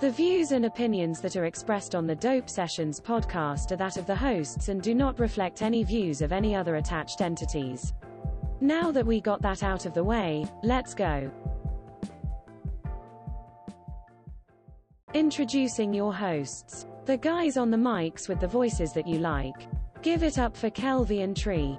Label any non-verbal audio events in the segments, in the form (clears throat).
The views and opinions that are expressed on the Dope Sessions podcast are that of the hosts and do not reflect any views of any other attached entities. Now that we got that out of the way, let's go. Introducing your hosts. The guys on the mics with the voices that you like. Give it up for Kelvy and Tree.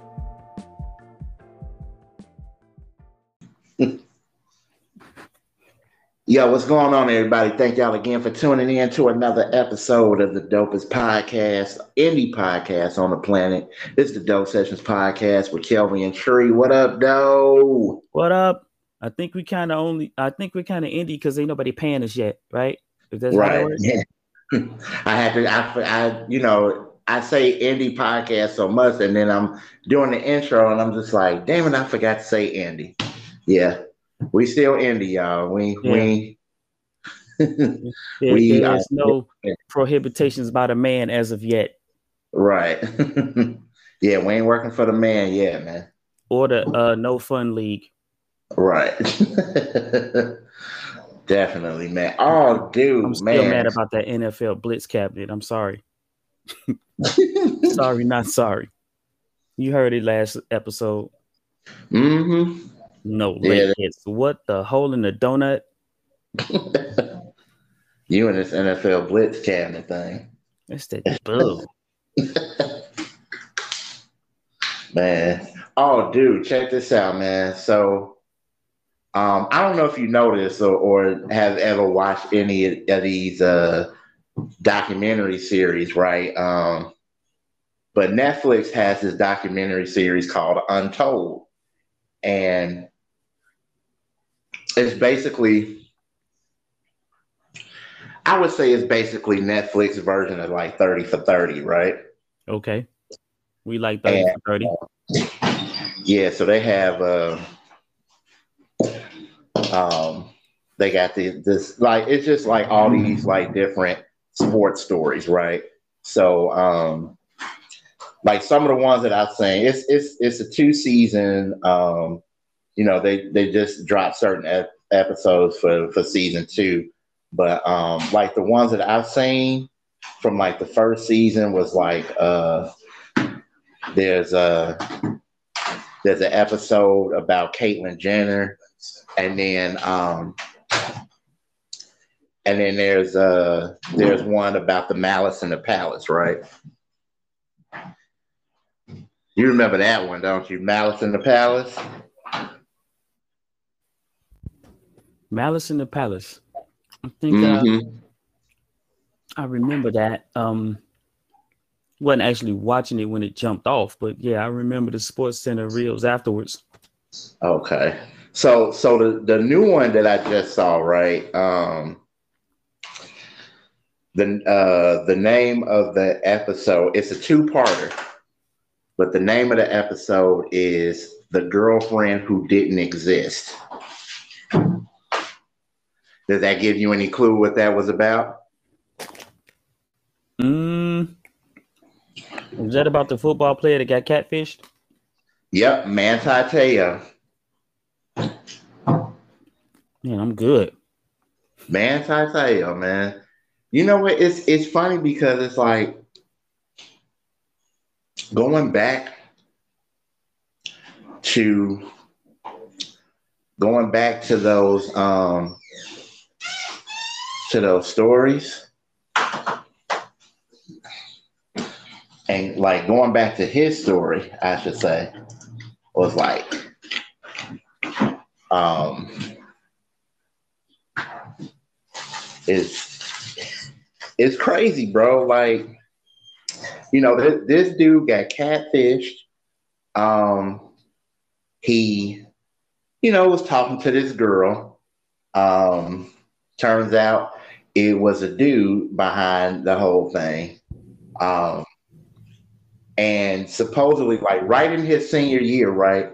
Yo, what's going on, everybody? Thank y'all again for tuning in to another episode of the dopest podcast, indie podcast on the planet. It's the Dope Sessions podcast with Kelvin and Tree. What up, Doe? What up? I think we kind of only. I think we're kind of indie because ain't nobody paying us yet, right? If that's right. Yeah. (laughs) I had to. I, I. You know. I say indie podcast so much, and then I'm doing the intro, and I'm just like, damn it, I forgot to say indie. Yeah, we still indie, y'all. We yeah. (laughs) we. there, we there's no yeah. prohibitions by the man as of yet. Right. (laughs) yeah, we ain't working for the man yet, man. Or the uh, no fun league. Right. (laughs) Definitely, man. Oh, dude, I'm still man. mad about that NFL blitz cabinet. I'm sorry. sorry, not sorry. You heard it last episode. Mm-hmm. No, yeah. it's what the hole in the donut. (laughs) you and this NFL blitz cabinet thing. It's that boo. (laughs) man. Oh, dude, check this out, man. So, um, I don't know if you noticed or, or have ever watched any of these uh, documentary series, right? Um, but Netflix has this documentary series called Untold, and it's basically I would say it's basically Netflix version of like 30 for 30, right? Okay. We like 30 and, for 30. Uh, yeah, so they have uh um they got the this like it's just like all these like different sports stories, right? So um like some of the ones that I've seen, it's it's it's a two season um you know they they just dropped certain ep- episodes for for season two. But um like the ones that i've seen from like the first season was like uh there's a there's an episode about Caitlyn Jenner. And then um and then there's uh there's one about the malice in the palace right? You remember that one don't you? Malice in the palace Malice in the Palace. I think uh, mm-hmm. uh, I remember that. Um, wasn't actually watching it when it jumped off, but yeah, I remember the Sports Center reels afterwards. Okay, so so the the new one that I just saw, right? Um, the uh the name of the episode it's a two parter, but the name of the episode is the girlfriend who didn't exist. Does that give you any clue what that was about? Mm. Was that about the football player that got catfished? Yep, Manti Te'o. Man, I'm good. Manti Te'o, man. You know what? It's it's funny because it's like going back to going back to those um to those stories. And like going back to his story, I should say, was like um it's it's crazy, bro. Like, you know, this, this dude got catfished. Um, he, you know, was talking to this girl. Um, turns out it was a dude behind the whole thing. Um, and supposedly, like right in his senior year, right,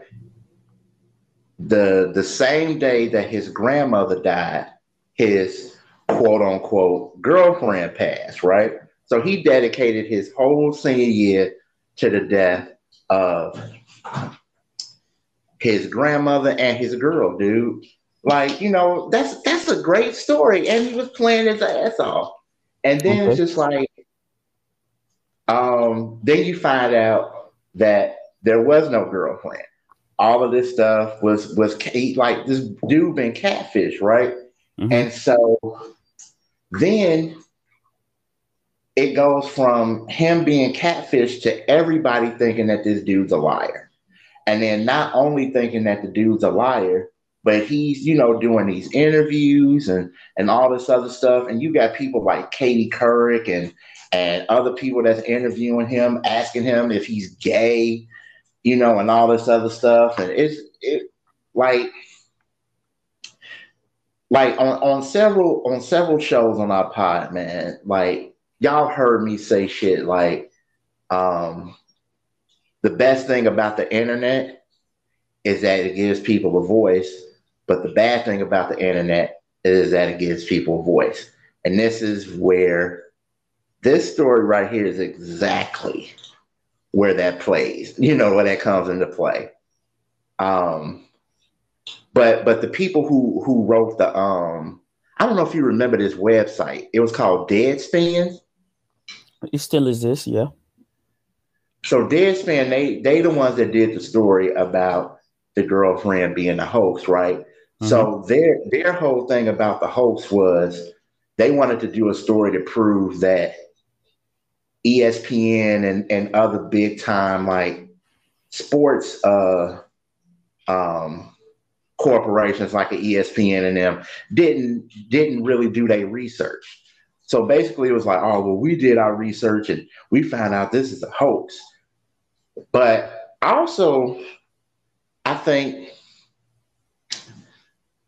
the the same day that his grandmother died, his quote unquote girlfriend passed, right? So he dedicated his whole senior year to the death of his grandmother and his girl, dude. Like, you know, that's that's that's a great story. And he was playing his ass off. And then okay. it's just like, um, then you find out that there was no girlfriend. All of this stuff was was like this dude been catfish, right? Mm-hmm. And so then it goes from him being catfish to everybody thinking that this dude's a liar. And then not only thinking that the dude's a liar, but he's, you know, doing these interviews and and all this other stuff. And you got people like Katie Couric and and other people that's interviewing him, asking him if he's gay, you know, and all this other stuff. And it's it like like on, on several on several shows on our pod, man, like y'all heard me say shit like um the best thing about the internet is that it gives people a voice, but the bad thing about the internet is that it gives people voice. And this is where this story right here is exactly where that plays, you know, where that comes into play. Um, but but the people who who wrote the um, I don't know if you remember this website. It was called Deadspin. It still exists, yeah. So Deadspin, they they the ones that did the story about the girlfriend being a hoax, right? Mm-hmm. So their their whole thing about the hoax was they wanted to do a story to prove that ESPN and, and other big time like sports uh, um, corporations like a ESPN and them didn't didn't really do their research. So basically, it was like, oh well, we did our research and we found out this is a hoax. But also, I think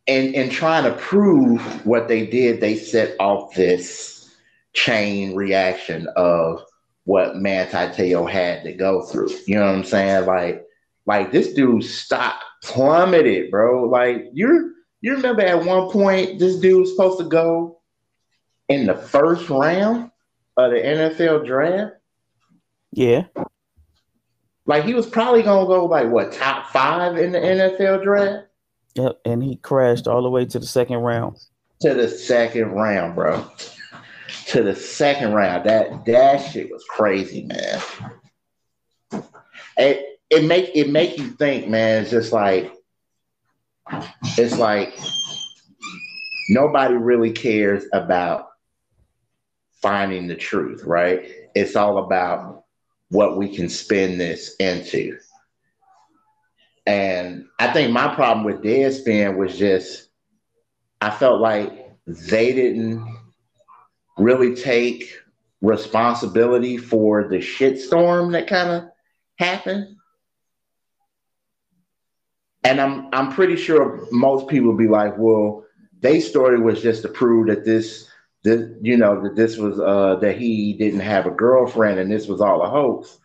in in trying to prove what they did, they set off this chain reaction of what Manti Te'o had to go through. You know what I'm saying? Like, like this dude stock plummeted, bro. Like you you remember at one point this dude was supposed to go in the first round of the NFL draft. Yeah. Like he was probably gonna go like what top five in the NFL draft. Yep, and he crashed all the way to the second round. To the second round, bro to the second round. That that shit was crazy, man. It it make it make you think, man. It's just like it's like nobody really cares about finding the truth, right? It's all about what we can spin this into. And I think my problem with Deadspin was just I felt like they didn't really take responsibility for the shitstorm that kind of happened. And I'm I'm pretty sure most people would be like, well, their story was just to prove that this this you know that this was uh that he didn't have a girlfriend and this was all a hoax.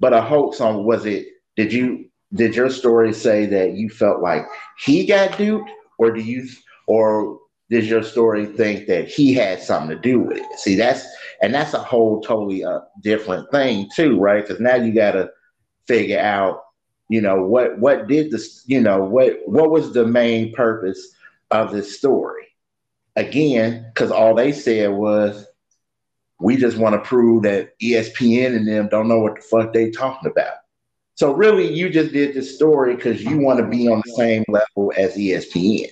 But a hoax on was it did you did your story say that you felt like he got duped or do you or does your story think that he had something to do with it? See, that's and that's a whole totally uh, different thing too, right? Because now you got to figure out, you know, what what did this, you know, what what was the main purpose of this story? Again, because all they said was, we just want to prove that ESPN and them don't know what the fuck they talking about. So really, you just did this story because you want to be on the same level as ESPN.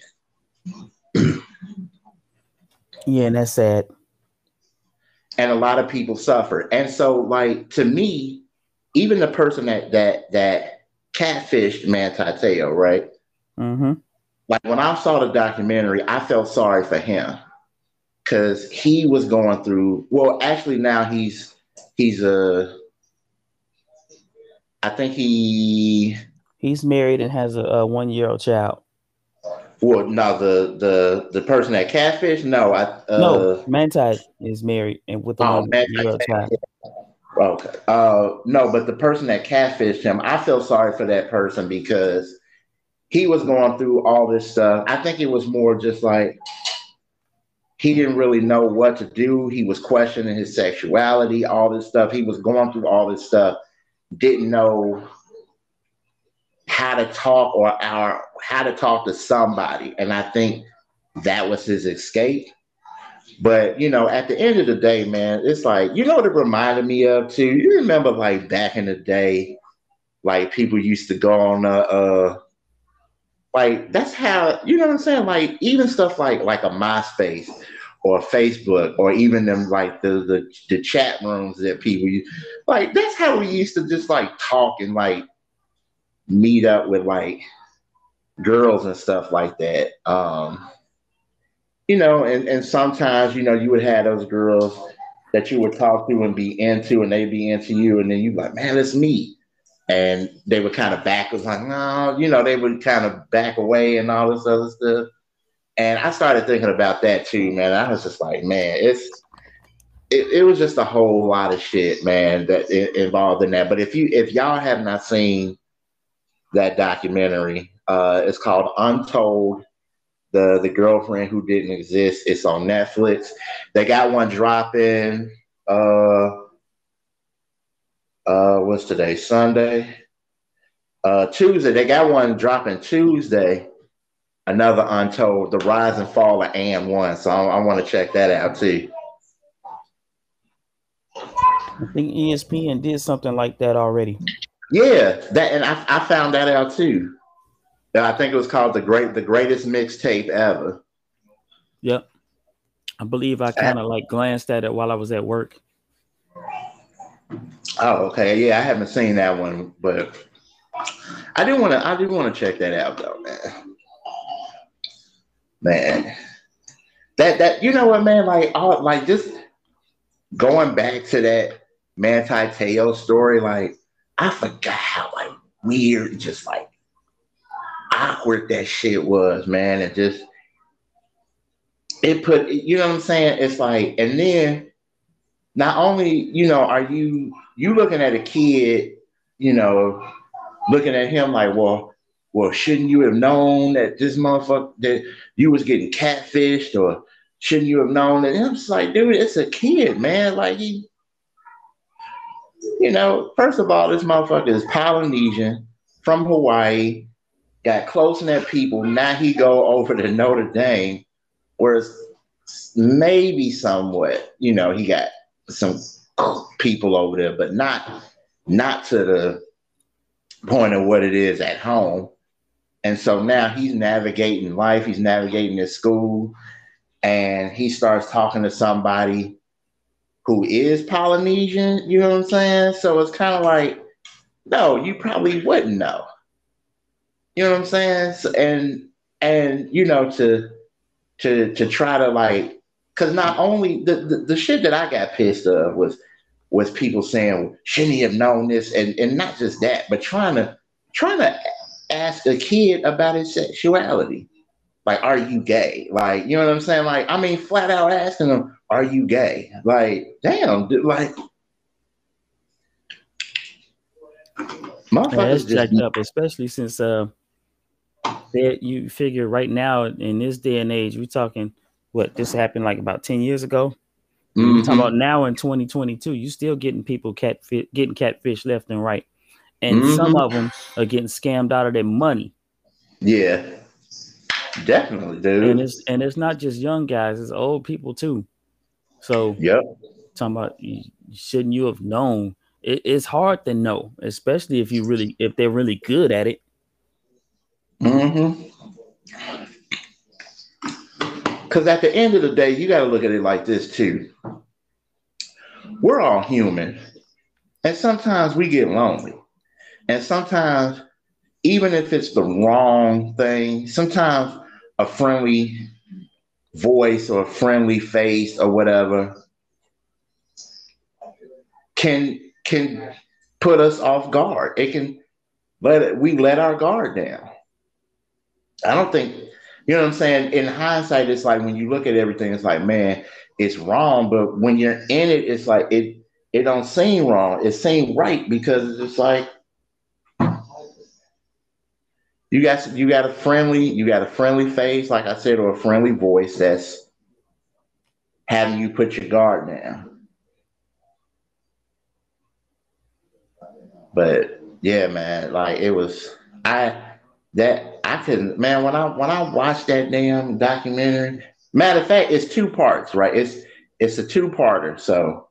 (clears throat) Yeah, and that's sad. And a lot of people suffer. And so, like to me, even the person that that that catfished Manti Te'o, right? Mm-hmm. Like when I saw the documentary, I felt sorry for him because he was going through. Well, actually, now he's he's a. I think he he's married and has a, a one year old child. Well, no, the the the person that catfish, no, I uh, no Manti is married and with oh, another child. Okay. Uh, no, but the person that catfished him, I feel sorry for that person because he was going through all this stuff. I think it was more just like he didn't really know what to do. He was questioning his sexuality, all this stuff. He was going through all this stuff, didn't know how to talk or our how to talk to somebody. And I think that was his escape. But you know, at the end of the day, man, it's like you know what it reminded me of too. You remember like back in the day, like people used to go on uh, uh like that's how you know what I'm saying. Like even stuff like like a MySpace or Facebook or even them like the the, the chat rooms that people use. Like that's how we used to just like talk and like meet up with like girls and stuff like that. Um, you know, and, and sometimes, you know, you would have those girls that you would talk to and be into, and they'd be into you, and then you like, man, let's meet. And they would kind of back, was like, no, you know, they would kind of back away and all this other stuff. And I started thinking about that too, man. I was just like, man, it's it, it was just a whole lot of shit, man, that involved in that. But if you if y'all have not seen that documentary, uh, it's called Untold the the girlfriend who didn't exist. It's on Netflix. They got one dropping. Uh, uh, what's today? Sunday. Uh, Tuesday. They got one dropping Tuesday. Another Untold: The Rise and Fall of AND1. So I, I want to check that out too. I think ESPN did something like that already. Yeah, that and I, I found that out too. I think it was called the great the greatest mixtape ever. Yep. I believe I kind of like glanced at it while I was at work. Oh, okay. Yeah, I haven't seen that one, but I do want to I do want to check that out though, man. Man. That that you know what, man, like all like just going back to that Manti Te'o story, like I forgot how like weird, just like awkward that shit was, man. It just it put you know what I'm saying? It's like, and then not only, you know, are you you looking at a kid, you know, looking at him like, well, well, shouldn't you have known that this motherfucker that you was getting catfished or shouldn't you have known that? And I'm just like, dude, it's a kid, man. Like he, you know, first of all, this motherfucker is Polynesian from Hawaii got close enough people. Now he go over to Notre Dame, whereas maybe somewhat, you know, he got some people over there, but not not to the point of what it is at home. And so now he's navigating life, he's navigating his school, and he starts talking to somebody who is Polynesian, you know what I'm saying? So it's kind of like, no, you probably wouldn't know. You know what I'm saying? So, and and you know to to to try to like because not only the, the, the shit that I got pissed of was was people saying shouldn't he have known this and and not just that but trying to trying to ask a kid about his sexuality like are you gay like you know what i'm saying like i mean flat out asking them are you gay like damn dude, like motherfuckers yeah, that's jacked up especially since uh that you figure right now in this day and age, we're talking what this happened like about 10 years ago. Mm-hmm. We're talking about now in 2022, you still getting people catfish getting catfish left and right. And mm-hmm. some of them are getting scammed out of their money. Yeah. Definitely, dude. And it's and it's not just young guys, it's old people too. So yeah, Talking about shouldn't you have known? It, it's hard to know, especially if you really if they're really good at it. Mm-hmm. Because at the end of the day, you got to look at it like this too. We're all human, and sometimes we get lonely, and sometimes, even if it's the wrong thing, sometimes a friendly voice or friendly face or whatever can can put us off guard. It can let we let our guard down. I don't think, you know what I'm saying? In hindsight, it's like when you look at everything, it's like, man, it's wrong. But when you're in it, it's like it it don't seem wrong. It seems right because it's like you got you got a friendly, you got a friendly face, like I said, or a friendly voice that's having you put your guard down. But yeah, man, like it was I that I couldn't man when I when I watched that damn documentary. Matter of fact, it's two parts, right? It's it's a two parter. So,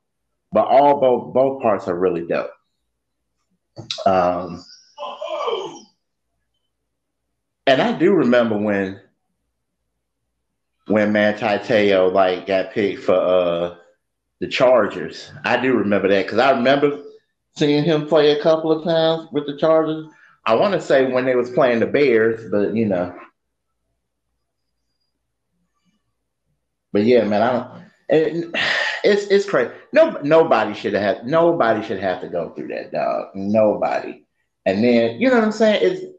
but all both both parts are really dope. Um, and I do remember when when Manti Te'o like got picked for uh the Chargers. I do remember that because I remember seeing him play a couple of times with the Chargers. I want to say when they was playing the Bears, but you know. But yeah, man, I don't. It, it's it's crazy. No, nobody should have. Nobody should have to go through that, dog. Nobody. And then you know what I'm saying? It's.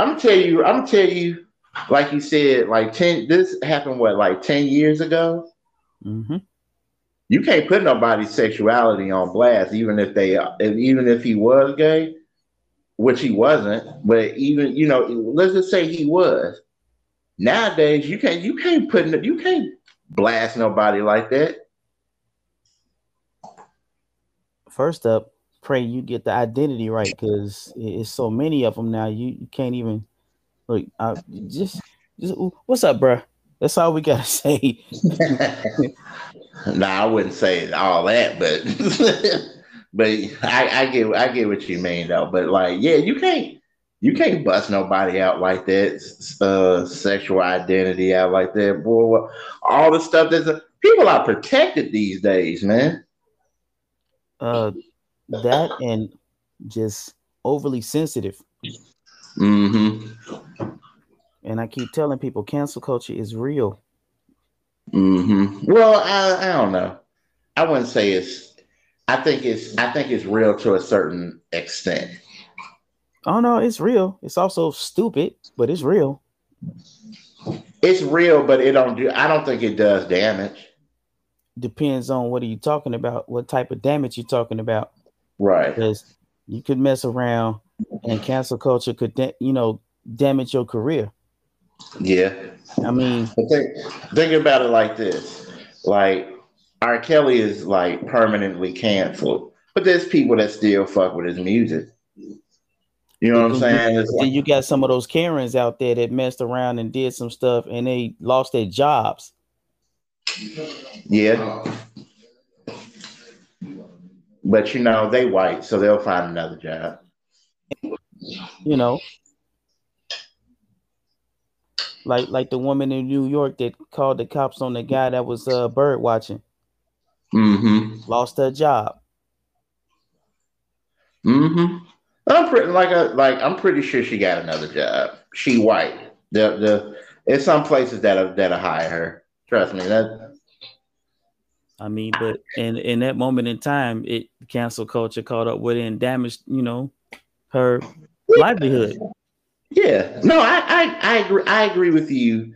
I'm tell you. I'm tell you. Like you said, like ten. This happened what, like ten years ago. Mm-hmm. You can't put nobody's sexuality on blast, even if they, even if he was gay, which he wasn't. But even you know, let's just say he was. Nowadays, you can't. You can't put. You can't blast nobody like that. First up, pray you get the identity right because it's so many of them now. You, you can't even look. Uh, just, just what's up, bro? That's all we gotta (laughs) say. (laughs) no, I wouldn't say all that, but (laughs) but I, I get I get what you mean though. But like, yeah, you can't you can't bust nobody out like that, uh, sexual identity out like that, boy. All the stuff that's people are protected these days, man. Uh, that and just overly sensitive. Mm-hmm. And I keep telling people, cancel culture is real. Mm-hmm. Well, I, I don't know. I wouldn't say it's. I think it's. I think it's real to a certain extent. Oh no, it's real. It's also stupid, but it's real. It's real, but it don't do. I don't think it does damage. Depends on what are you talking about. What type of damage you're talking about. Right. Because you could mess around, and cancel culture could, da- you know, damage your career. Yeah. I mean, think, think about it like this: like R. Kelly is like permanently canceled, but there's people that still fuck with his music. You know what I'm saying? Then like, you got some of those Karens out there that messed around and did some stuff and they lost their jobs. Yeah. But you know, they white, so they'll find another job. You know. Like like the woman in New York that called the cops on the guy that was uh bird watching. Mm-hmm. Lost her job. Mm-hmm. I'm pretty like a like I'm pretty sure she got another job. She white. The the it's some places that are that are hire her. Trust me. That I mean, but in in that moment in time, it cancel culture caught up with it and damaged, you know, her livelihood. Yeah. No, I I, I agree I agree with you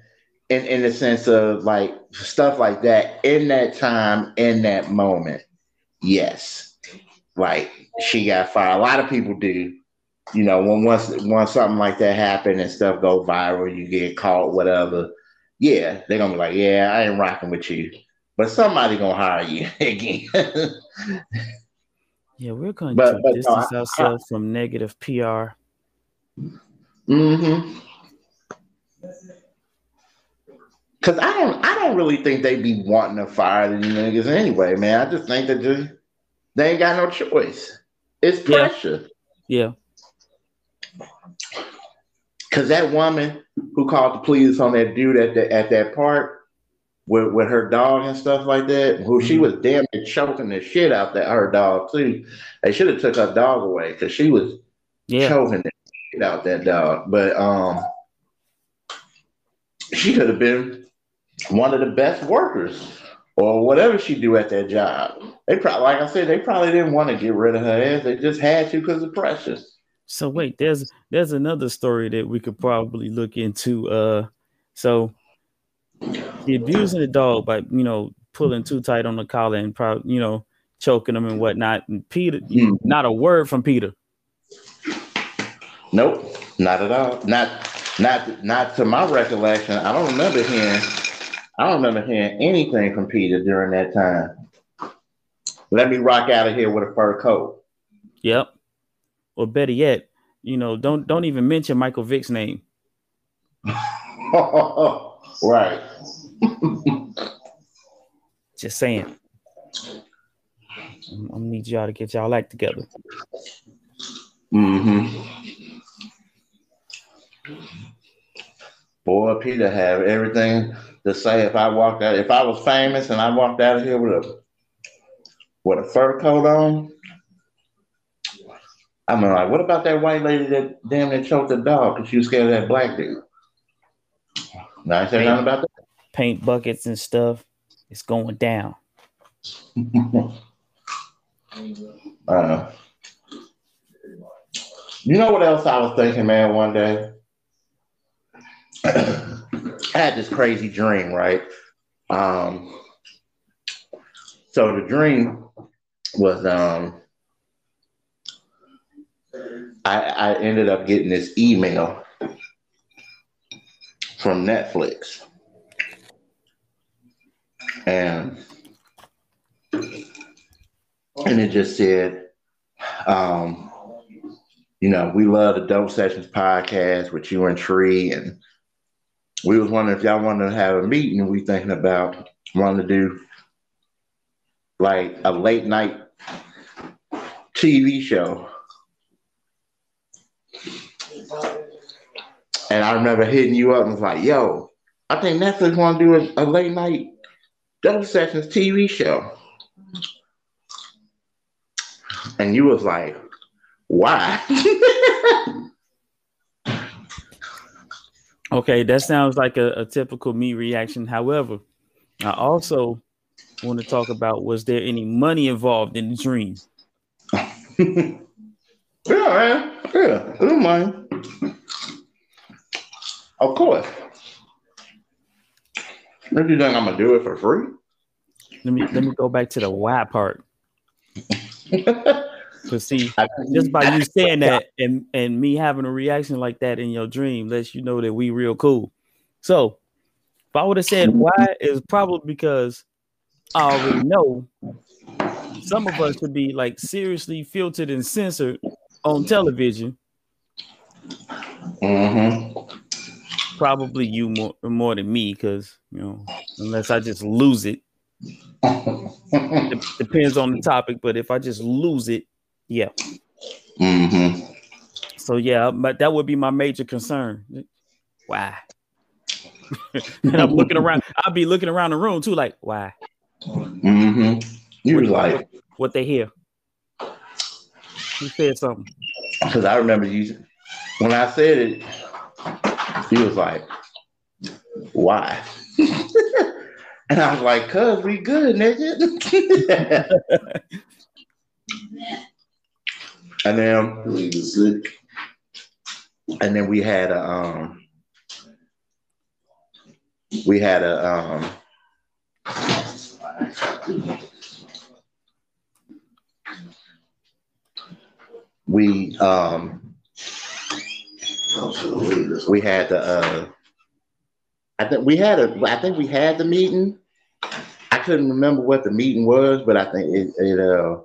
in, in the sense of like stuff like that in that time, in that moment. Yes. Like she got fired. A lot of people do. You know, when once once something like that happen and stuff go viral, you get caught, whatever. Yeah, they're gonna be like, yeah, I ain't rocking with you, but somebody gonna hire you (laughs) again. yeah, we're going to distance no, ourselves I, from negative PR. Mm-hmm. Cause I don't, I don't really think they'd be wanting to fire the niggas anyway, man. I just think that they, they ain't got no choice. It's pressure. Yeah. Cause that woman who called the police on that dude at the, at that park with, with her dog and stuff like that, who she mm-hmm. was damn near choking the shit out that her dog too. They should have took her dog away because she was yeah. choking the shit out that dog. But um, she could have been one of the best workers or whatever she do at that job. They probably, like I said, they probably didn't want to get rid of her ass. They just had to because of precious. So wait, there's there's another story that we could probably look into. Uh, so the abusing the dog by you know pulling too tight on the collar and probably you know choking him and whatnot. And PETA, mm. not a word from PETA. Nope, not at all. Not not not to my recollection. I don't remember hearing I don't remember hearing anything from PETA during that time. Let me rock out of here with a fur coat. Yep. Or better yet, You know, don't don't even mention Michael Vick's name. (laughs) right. (laughs) Just saying. I'm, gonna need y'all to get y'all act together. Mm-hmm. Boy, PETA have everything to say. If I walked out, if I was famous and I walked out of here with a with a fur coat on, I'm like, what about that white lady that damn near choked the dog because she was scared of that black dude? Now I said nothing about that. Paint buckets and stuff. It's going down. (laughs) uh, you know what else I was thinking, man, one day? (clears throat) I had this crazy dream, right? Um, so the dream was um, I, I ended up getting this email from Netflix. And and it just said, um, you know, we love the Dope Sessions podcast with you and Tree, and we was wondering if y'all wanted to have a meeting. We thinking about wanting to do like a late night TV show. And I remember hitting you up and was like, yo, I think Netflix want to do a, a late night Dope Sessions TV show. And you was like, why? (laughs) okay, that sounds like a, a typical me reaction. However, I also want to talk about was there any money involved in the dream? (laughs) yeah, man. Yeah, I don't mind. Of course. If you think I'm gonna do it for free? Let me let me go back to the why part. (laughs) To see, just by you (laughs) saying that and and me having a reaction like that in your dream lets you know that we real cool. So if I would have said why, is probably because I already know some of us should be like seriously filtered and censored on television. Mm-hmm. Probably you more more than me, because you know, unless I just lose it. it (laughs) depends on the topic, but if I just lose it, yeah. Mm-hmm. So yeah, but that would be my major concern. Why? (laughs) and I'm looking around. I'll be looking around the room too, like why? Mm-hmm. You was like what, what they hear. You said something. Because I remember you when I said it, he was like, "Why?" (laughs) and I was like, "Cause we good, nigga." (laughs) and then, and then we had a um, we had a um. We um we had the uh I think we had a I think we had the meeting. I couldn't remember what the meeting was, but I think it it uh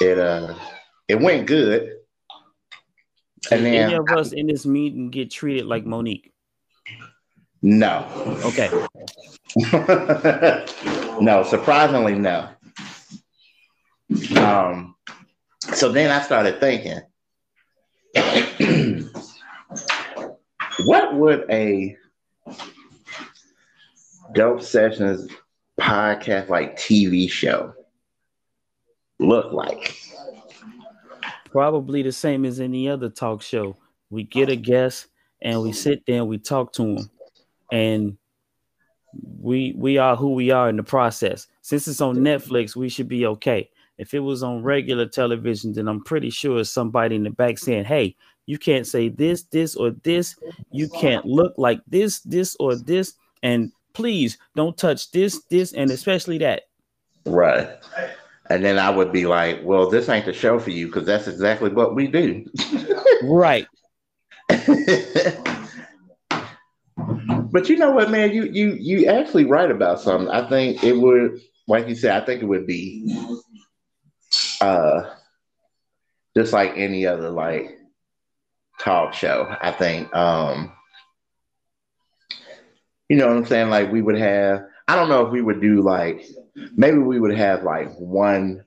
it uh it went good. And Did then any of us in this meeting get treated like Mo'Nique? No. Okay. (laughs) no, surprisingly, no. Um, so then I started thinking, what would a dope sessions podcast like TV show look like? Probably the same as any other talk show. We get a guest and we sit there and we talk to them, and we we are who we are in the process. Since it's on Netflix, we should be okay. If it was on regular television, then I'm pretty sure somebody in the back saying, "Hey, you can't say this, this, or this. You can't look like this, this, or this, and please don't touch this, this, and especially that." Right. And then I would be like, "Well, this ain't the show for you because that's exactly what we do." (laughs) right. (laughs) but you know what, man? You you you actually right about something. I think it would, like you said, I think it would be uh just like any other like talk show. I think, um, you know what I'm saying? Like we would have, I don't know if we would do like, maybe we would have like one,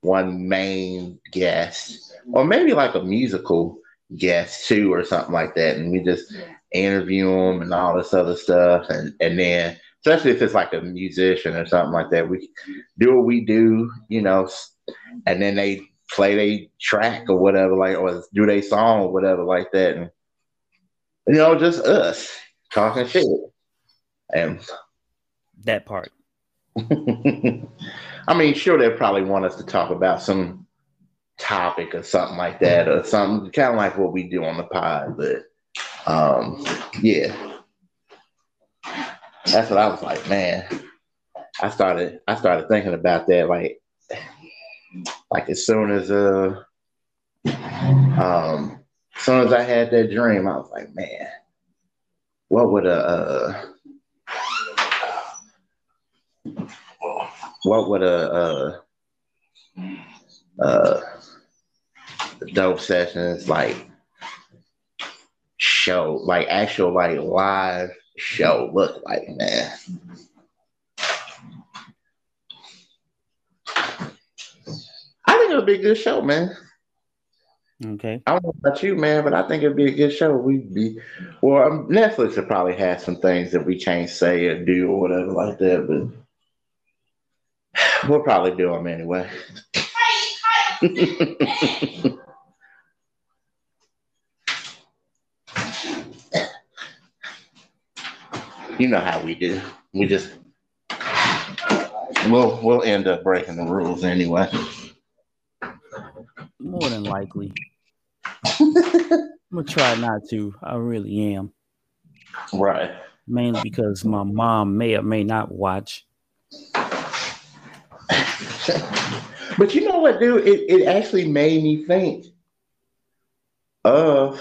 one main guest, or maybe like a musical guest too, or something like that, and we just interview them and all this other stuff, and and then especially if it's like a musician or something like that, we do what we do, you know, and then they play their track or whatever, like or do their song or whatever like that, and you know, just us talking shit. And that part. (laughs) I mean, sure, they'll probably want us to talk about some topic or something like that, or something kind of like what we do on the pod. But um, yeah, that's what I was like, man. I started, I started thinking about that, like, like as soon as uh, um, as soon as I had that dream, I was like, man, what would a uh, what would a uh, uh, dope sessions like show, like actual like live show look like, man? I think it'll be a good show, man. Okay. I don't know about you, man, but I think it'd be a good show. We'd be, well, um, Netflix would probably have some things that we can't say or do or whatever like that, but (sighs) we'll probably do them anyway. (laughs) you know how we do. We just we'll we'll end up breaking the rules anyway. More than likely. I'm gonna try not to. I really am. Right. Mainly because my mom may or may not watch. but you know what, dude? It, it actually made me think of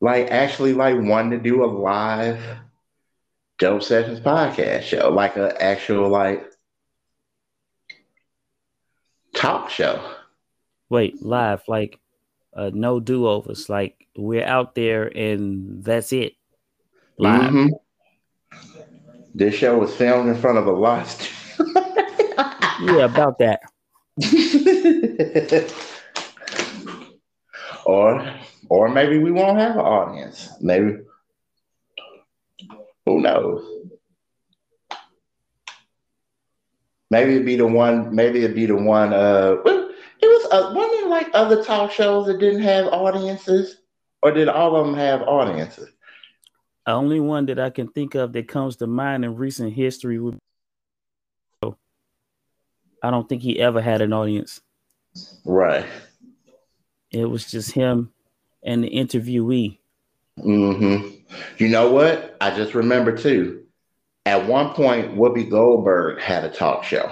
like actually like wanting to do a live Dope Sessions podcast show, like an actual like talk show. Wait, live, like uh, no do overs. Like we're out there and that's it. Live. Mm-hmm. This show was filmed in front of a lot. (laughs) yeah, about that. (laughs) or or maybe we won't have an audience. Maybe who knows? Maybe it'd be the one. Maybe it'd be the one. Uh, uh, of like other talk shows that didn't have audiences, or did all of them have audiences? The only one that I can think of that comes to mind in recent history would. I don't think he ever had an audience. Right. It was just him and the interviewee. Mm-hmm. You know what? I just remember too. At one point, Whoopi Goldberg had a talk show.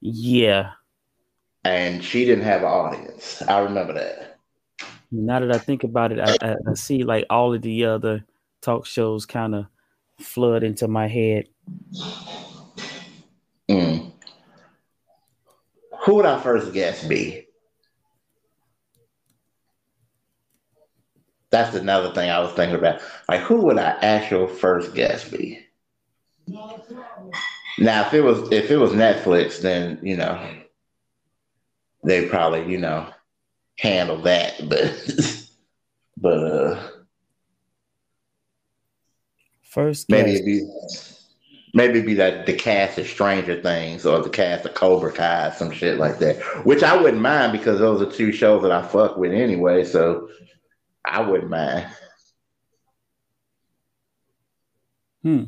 Yeah. And she didn't have an audience. I remember that. Now that I think about it, I, I, I see like all of the other talk shows kind of flood into my head. Mm. Who would our first guest be? That's another thing I was thinking about. Like, who would our actual first guest be? Now, if it was if it was Netflix, then you know they probably you know handle that, but (laughs) but uh first maybe it'd be maybe it'd be that the cast of Stranger Things or the cast of Cobra Kai, some shit like that. Which I wouldn't mind because those are two shows that I fuck with anyway. So I wouldn't mind. Hmm.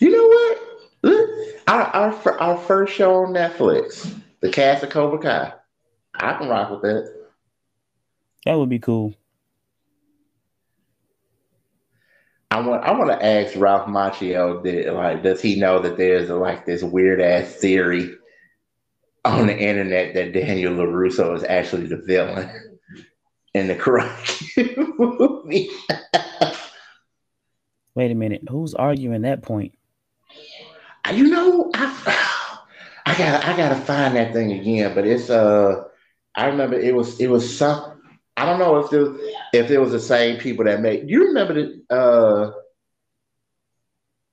You know what? Our, our our first show on Netflix, the cast of Cobra Kai. I can rock with that. That would be cool. I want I want to ask Ralph Macchio, did, like, does he know that there's a, like this weird ass theory on the internet that Daniel LaRusso is actually the villain in the Karate (laughs) movie. Wait a minute. Who's arguing that point? You know, I, (sighs) I gotta I gotta find that thing again, but it's uh I remember it was it was some I don't know if it if it was the same people that made you remember the uh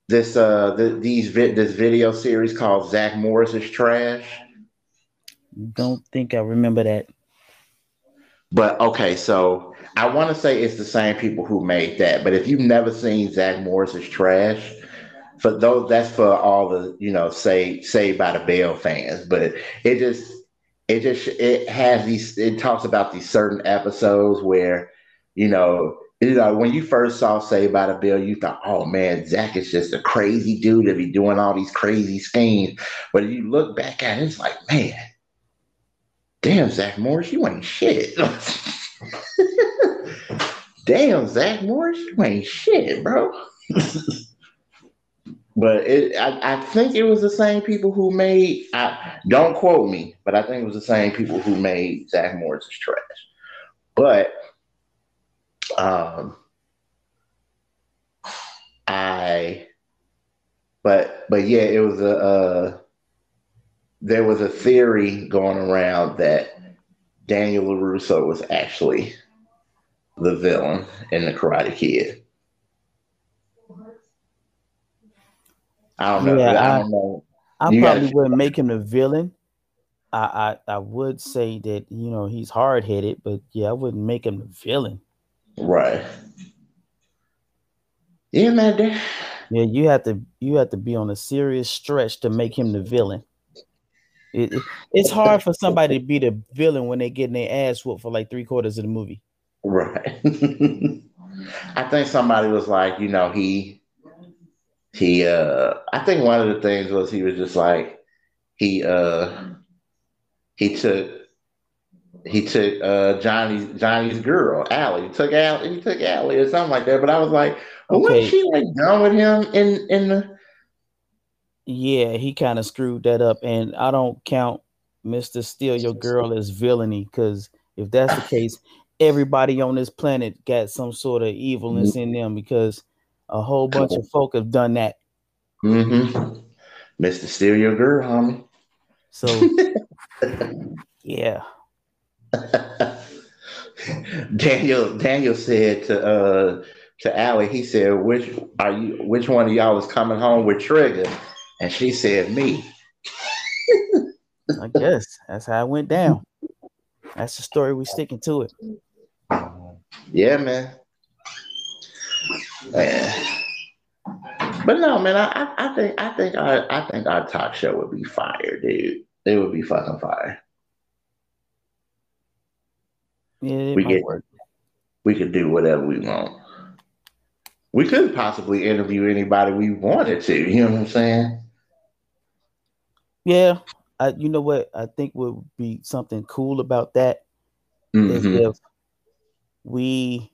this uh the, these this video series called Zack Morris is trash. Don't think I remember that. But okay, so I want to say it's the same people who made that. But if you've never seen Zack Morris is trash, for those that's for all the you know say Saved by the Bell fans. But it just it just it has these it talks about these certain episodes where you know you know when you first saw Saved by the Bell, you thought, oh man, Zack is just a crazy dude to be doing all these crazy schemes. But if you look back at it, it's like, man, damn, Zack Morris, you ain't shit. (laughs) damn, Zack Morris, you ain't shit, bro. (laughs) but it, I, I, think it was the same people who made. I, don't quote me, but I think it was the same people who made Zack Morris is trash. But um, I, but but yeah, it was a. Uh, there was a theory going around that Daniel LaRusso was actually the villain in the Karate Kid. I don't know. Yeah, I, I, don't know. I probably wouldn't make him the villain. I, I I would say that you know he's hard headed, but yeah, I wouldn't make him the villain. Right. Yeah, man. Yeah, you have to you have to be on a serious stretch to make him the villain. It, it, it's hard for somebody to be the villain when they're getting their ass whooped for like three quarters of the movie. Right. (laughs) I think somebody was like, you know, he he uh I think one of the things was he was just like he uh he took he took uh Johnny's Johnny's girl, Ali. He took Ali, he took Ali or something like that. But I was like, well, okay. was she like done with him in in the yeah, he kind of screwed that up, and I don't count Mister Steal Your Girl as villainy because if that's the case, everybody on this planet got some sort of evilness in them because a whole bunch of folk have done that. Mm-hmm. Steal Your Girl, homie. So, (laughs) yeah. (laughs) Daniel Daniel said to uh to Ali, he said, "Which are you? Which one of y'all is coming home with Trigger?" And she said, Me. I guess that's how it went down. That's the story. We sticking to it. Yeah, man. Man. But no, man, I, I think I think our I think our talk show would be fire, dude. It would be fucking fire. Yeah, we get work. we could do whatever we want. We could possibly interview anybody we wanted to. You know what I'm saying? Yeah, I, you know what I think would be something cool about that mm-hmm. is if we,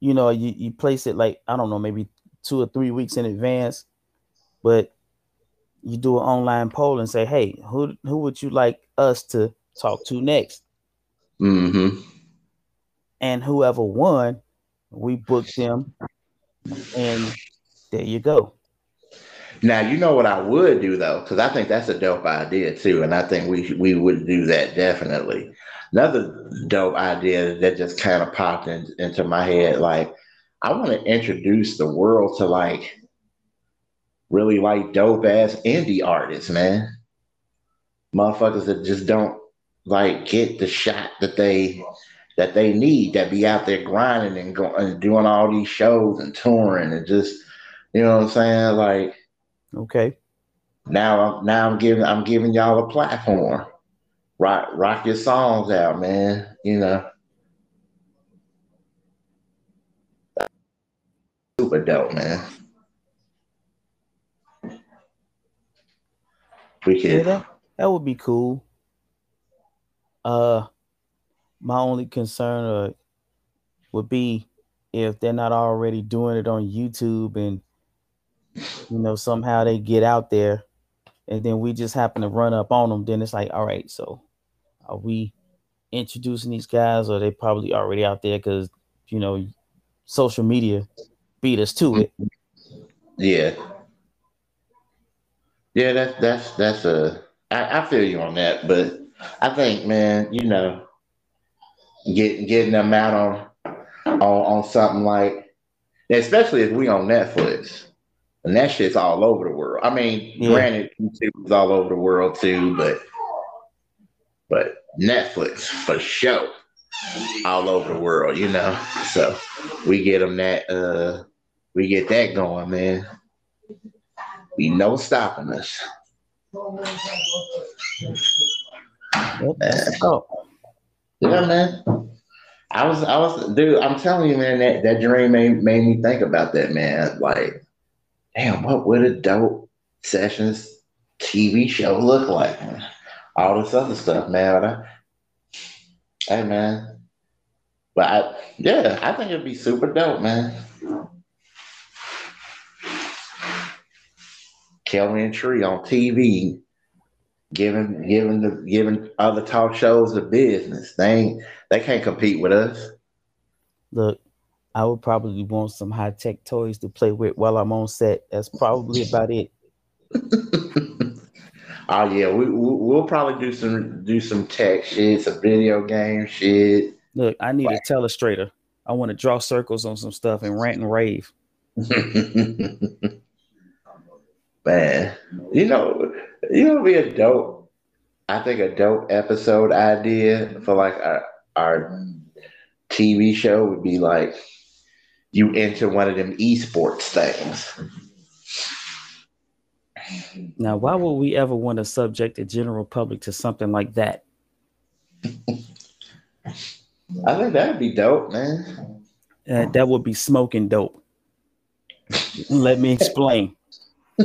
you know, you, you place it like I don't know, maybe two or three weeks in advance, but you do an online poll and say, "Hey, who who would you like us to talk to next?" Mm-hmm. And whoever won, we book them, and there you go. Now you know what I would do though, because I think that's a dope idea too, and I think we we would do that definitely. Another dope idea that just kind of popped in, into my head, like I want to introduce the world to like really like dope ass indie artists, man. Motherfuckers that just don't like get the shot that they that they need, that be out there grinding and going and doing all these shows and touring and just you know what I'm saying, like Okay. Now I'm now I'm giving I'm giving y'all a platform. Rock rock your songs out, man. You know. Super dope, man. We could yeah, that, that would be cool. Uh my only concern uh, would be if they're not already doing it on YouTube and you know, somehow they get out there and then we just happen to run up on them, then it's like, all right, so are we introducing these guys or they probably already out there because, you know, social media beat us to it. Yeah. Yeah, that's that's that's a. I, I feel you on that, but I think, man, you know, getting getting them out on on on something like, especially if we on Netflix, and that shit's all over the world. I mean, yeah. granted, YouTube is all over the world too, but but Netflix for sure, all over the world, you know. So we get them that uh we get that going, man. Be no stopping us. Oh. Yeah, man. I was, I was, dude. I'm telling you, man. That that dream made made me think about that, man. Like, damn, what would a dope sessions TV show look like? Man? All this other stuff, man. I, hey, man. But I, yeah, I think it'd be super dope, man. Kelvy and Tree on TV, giving giving the giving other talk shows the business. They ain't they can't compete with us. Look, I would probably want some high tech toys to play with while I'm on set. That's probably about it. (laughs) oh yeah, we, we will probably do some do some tech shit, some video game shit. Look, I need a telestrator. I want to draw circles on some stuff and rant and rave. (laughs) Man, you know, you know, be a dope. I think a dope episode idea for like our our TV show would be like you enter one of them esports things. Now, why would we ever want to subject the general public to something like that? I think that'd be dope, man. Uh, that would be smoking dope. Let me explain. (laughs)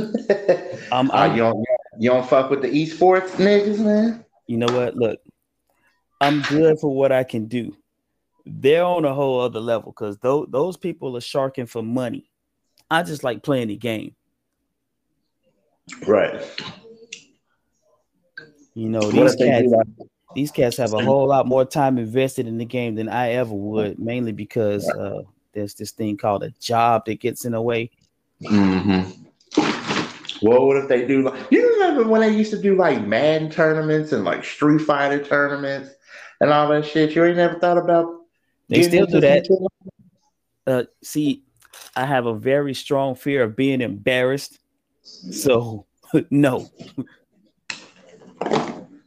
um, uh, you don't you don't fuck with the esports niggas, man. You know what? Look, I'm good for what I can do. They're on a whole other level because those those people are sharking for money. I just like playing the game. Right. You know these cats. These cats have a whole lot more time invested in the game than I ever would, mainly because uh, there's this thing called a job that gets in the way. Mm-hmm. Well, what if they do like you remember when they used to do like Madden tournaments and like Street Fighter tournaments and all that shit? You ain't never thought about they still do that. Uh, see, I have a very strong fear of being embarrassed. So no.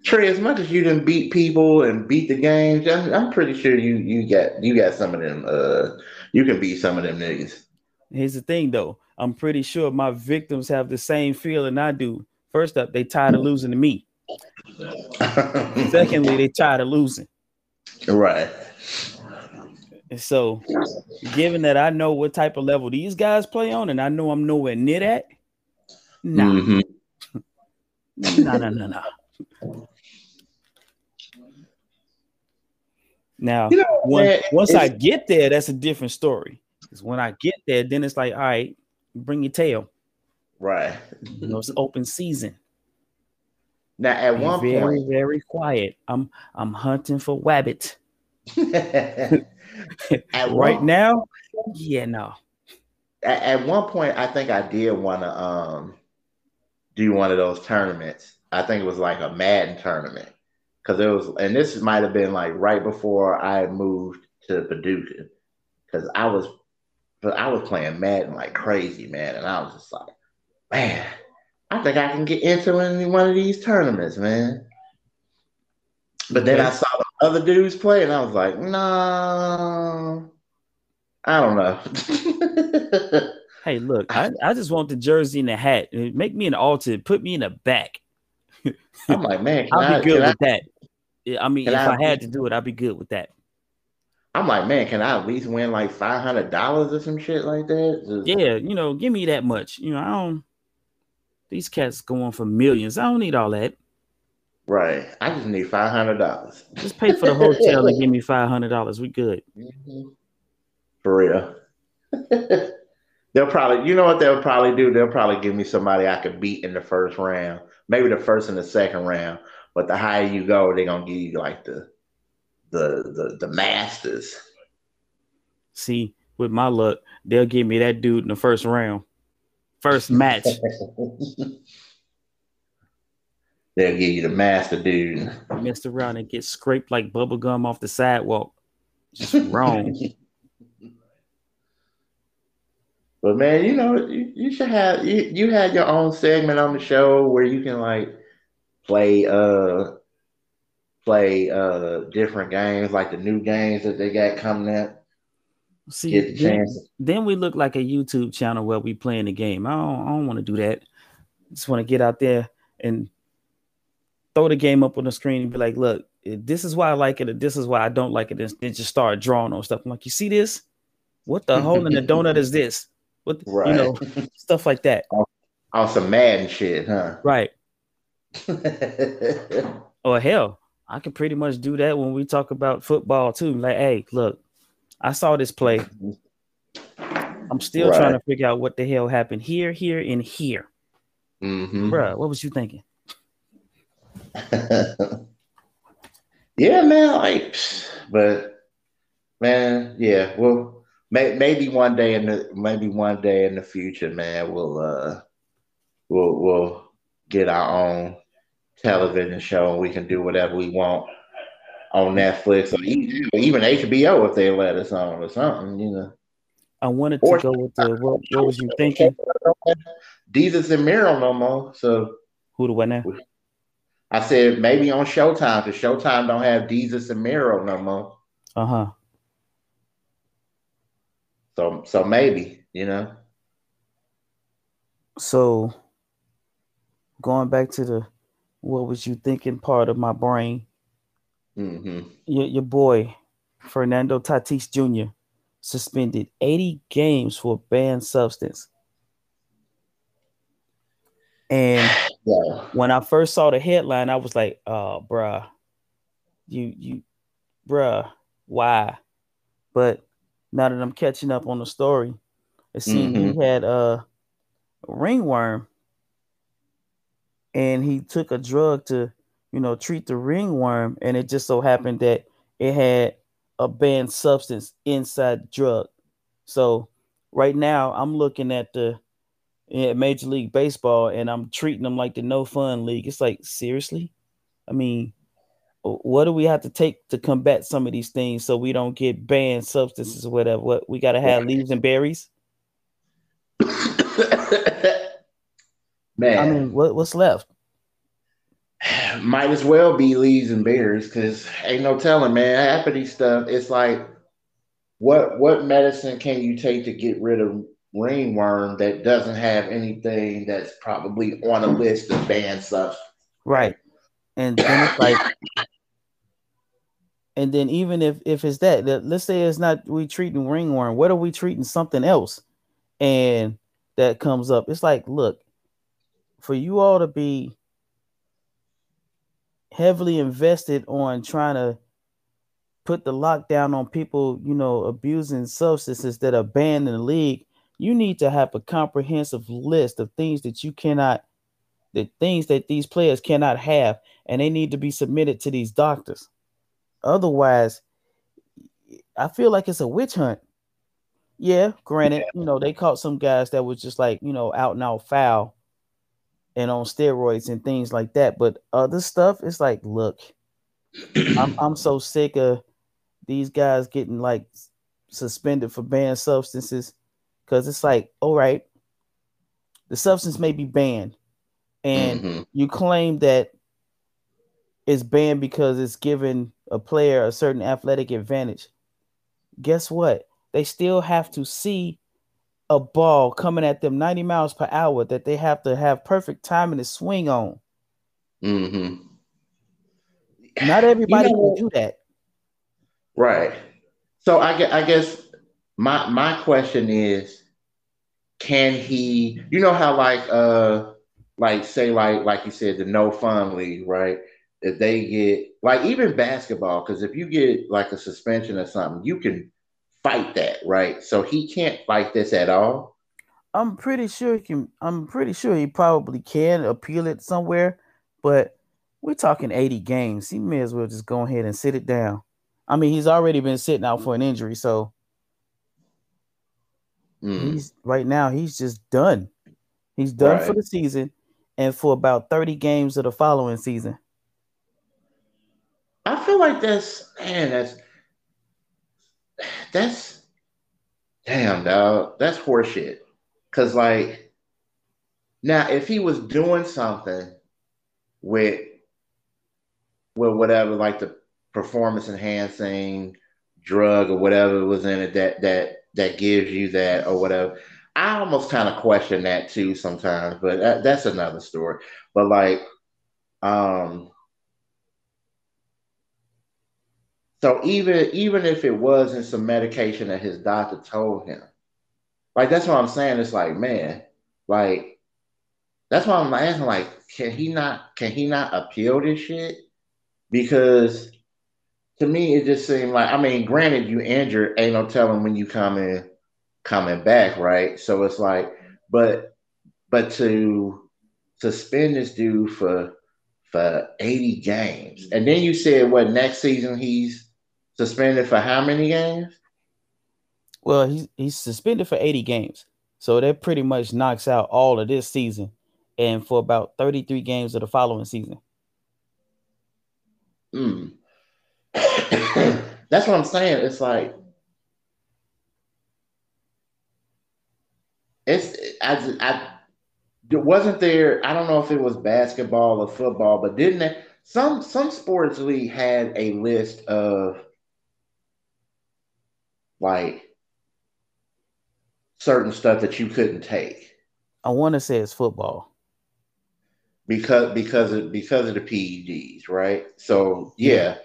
Trey, as much as you didn't beat people and beat the games, I'm, I'm pretty sure you you got you got some of them. Uh, you can beat some of them niggas. Here's the thing, though. I'm pretty sure my victims have the same feeling I do. First up, they tired of losing to me. Secondly, they tired of losing. Right. And so, given that I know what type of level these guys play on, and I know I'm nowhere near that, nah, mm-hmm. no, no, no, no. Now, you know, when, man, once I get there, that's a different story. Because when I get there, then it's like, all right, bring your tail. Right. You know, it's open season. Now at Be one very, point, very quiet. I'm I'm hunting for wabbit. (laughs) (laughs) right one, now, yeah, no. At, at, one point, I think I did want to um do one of those tournaments. I think it was like a Madden tournament because it was, and this might have been like right before I moved to Paducah because I was but I was playing Madden like crazy, man. And I was just like, man, I think I can get into any one of these tournaments, man. But then I saw the other dudes play, and I was like, no, I don't know. (laughs) hey, look, (laughs) I, I just want the jersey and the hat. Make me an altar. Put me in the back. (laughs) I'm like, man, I'll I, be good with I, that. I mean, if I, I had to do it, I'd be good with that. I'm like, man, can I at least win like five hundred dollars or some shit like that? Just... Yeah, you know, give me that much. You know, I don't. These cats going for millions. I don't need all that. Right. I just need five hundred dollars. Just pay for the hotel and give (laughs) me five hundred dollars. We good. Mm-hmm. For real. They'll probably, you know what they'll probably do? They'll probably give me somebody I could beat in the first round, maybe the first and the second round. But the higher you go, they're gonna give you like the the the the Masters. See, with my luck, they'll give me that dude in the first round, first match. (laughs) they'll give you the master dude. Messed around and get scraped like bubble gum off the sidewalk. Just wrong. (laughs) but man, you know, you, you should have you, you had your own segment on the show where you can like play uh play uh different games like the new games that they got coming up. See, the then, then we look like a YouTube channel where we playing the game. I don't, I don't want to do that. Just want to get out there and throw the game up on the screen and be like, look, this is why I like it, and this is why I don't like it. And then just start drawing on stuff. I'm like, you see this? What the hole in the (laughs) donut is this? What right. you know, (laughs) stuff like that. On, some mad shit, huh? Right. (laughs) or hell, I can pretty much do that when we talk about football too. Like, hey, look, I saw this play. I'm still right. trying to figure out what the hell happened here, here, and here. Mm-hmm. Bruh, what was you thinking? (laughs) yeah, man. Like, but man, yeah. Well, may, maybe one day in the maybe one day in the future, man, we'll uh, we'll we'll get our own television show and we can do whatever we want on Netflix or even, even HBO if they let us on or something, you know. I wanted to or, go with the what, what was you thinking? Desus and Mero no more. So who the what now? I said maybe on Showtime because Showtime don't have Desus and Mero no more. Uh huh. So so maybe you know. So going back to the what was you thinking part of my brain. Mm-hmm. Your, your boy Fernando Tatis Jr. suspended 80 games for banned substance. And (sighs) yeah. when I first saw the headline, I was like, "Oh, bruh, you you, bruh, why?" But now that I'm catching up on the story, it seemed mm-hmm. he had a ringworm, and he took a drug to, you know, treat the ringworm, and it just so happened that it had a banned substance inside the drug. So right now, I'm looking at the in Major League Baseball, and I'm treating them like the no fun league. It's like seriously, I mean, what do we have to take to combat some of these things so we don't get banned substances or whatever? What we got to have leaves and berries. Man, I mean, what, what's left? Might as well be leaves and berries because ain't no telling, man. Half of these stuff, it's like, what what medicine can you take to get rid of ringworm that doesn't have anything that's probably on a list of banned stuff. Right. And then it's like and then even if if it's that, that let's say it's not we treating ringworm, what are we treating something else? And that comes up. It's like, look, for you all to be heavily invested on trying to put the lockdown on people, you know, abusing substances that are banned in the league, you need to have a comprehensive list of things that you cannot the things that these players cannot have and they need to be submitted to these doctors otherwise i feel like it's a witch hunt. Yeah granted you know they caught some guys that was just like you know out and out foul and on steroids and things like that. But other stuff it's like look (clears throat) I'm, I'm so sick of these guys getting like suspended for banned substances because it's like, all right, the substance may be banned, and mm-hmm. you claim that it's banned because it's giving a player a certain athletic advantage. Guess what? They still have to see a ball coming at them 90 miles per hour that they have to have perfect timing to swing on. Mm-hmm. Not everybody you know, can do that. Right. So I, I guess my my question is can he you know how like uh like say like like you said the no fun league right if they get like even basketball because if you get like a suspension or something you can fight that right so he can't fight this at all i'm pretty sure he can i'm pretty sure he probably can appeal it somewhere but we're talking 80 games he may as well just go ahead and sit it down i mean he's already been sitting out for an injury so Mm. He's right now. He's just done. He's done right. for the season, and for about 30 games of the following season. I feel like that's man, that's that's damn dog. That's horseshit. Cause like now if he was doing something with with whatever like the performance enhancing drug or whatever was in it that that that gives you that or whatever. I almost kind of question that too sometimes, but that, that's another story. But like, um, so even even if it wasn't some medication that his doctor told him, like that's what I'm saying. It's like, man, like that's why I'm asking, like, can he not can he not appeal this shit? Because to me, it just seemed like I mean, granted, you injured, ain't no telling when you coming coming back, right? So it's like, but but to suspend this dude for for 80 games, and then you said what next season he's suspended for how many games? Well, he's he's suspended for 80 games. So that pretty much knocks out all of this season and for about 33 games of the following season. Mm. (coughs) That's what I'm saying. It's like it's I, I wasn't there. I don't know if it was basketball or football, but didn't they, some some sports league had a list of like certain stuff that you couldn't take. I want to say it's football because because of because of the PEDs, right? So yeah,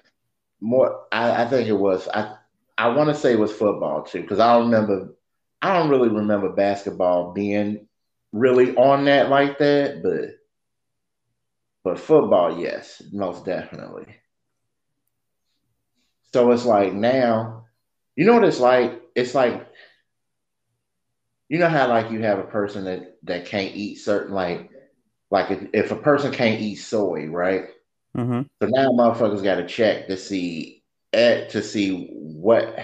more. I, I think it was. I I want to say it was football too because I don't remember. I don't really remember basketball being really on that like that, but but football, yes, most definitely. So it's like now, you know what it's like? It's like you know how like you have a person that that can't eat certain like like if, if a person can't eat soy, right? Mm-hmm. So now motherfuckers got to check to see eh, to see what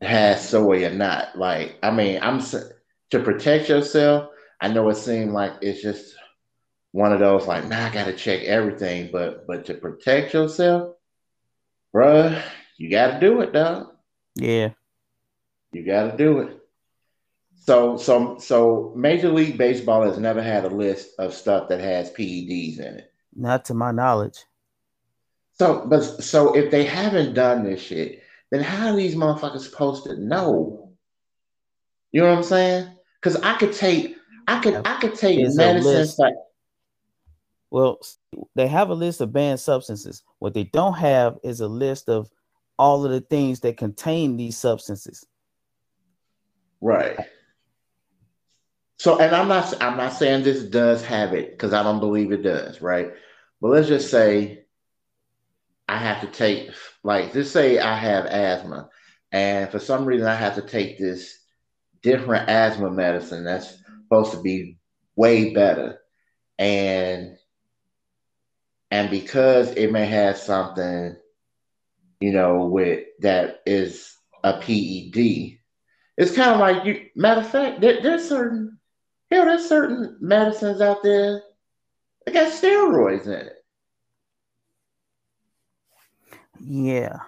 has soy or not. Like, I mean, I'm to protect yourself. I know it seemed like it's just one of those like, nah, I got to check everything, but but to protect yourself, bruh, you got to do it, dog. Yeah, you got to do it. So, so, so Major League Baseball has never had a list of stuff that has PEDs in it. Not to my knowledge. So, but so if they haven't done this shit, then how are these motherfuckers supposed to know? You know what I'm saying? Because I could take, I could, I could take medicine. Like, well, they have a list of banned substances. What they don't have is a list of all of the things that contain these substances. Right. So, and I'm not, I'm not saying this does have it because I don't believe it does, right? But let's just say I have to take, like, just say I have asthma, and for some reason I have to take this different asthma medicine that's supposed to be way better, and and because it may have something, you know, with that is a PED, it's kind of like you. Matter of fact, there, there's certain Hell, there's certain medicines out there that got steroids in it. Yeah.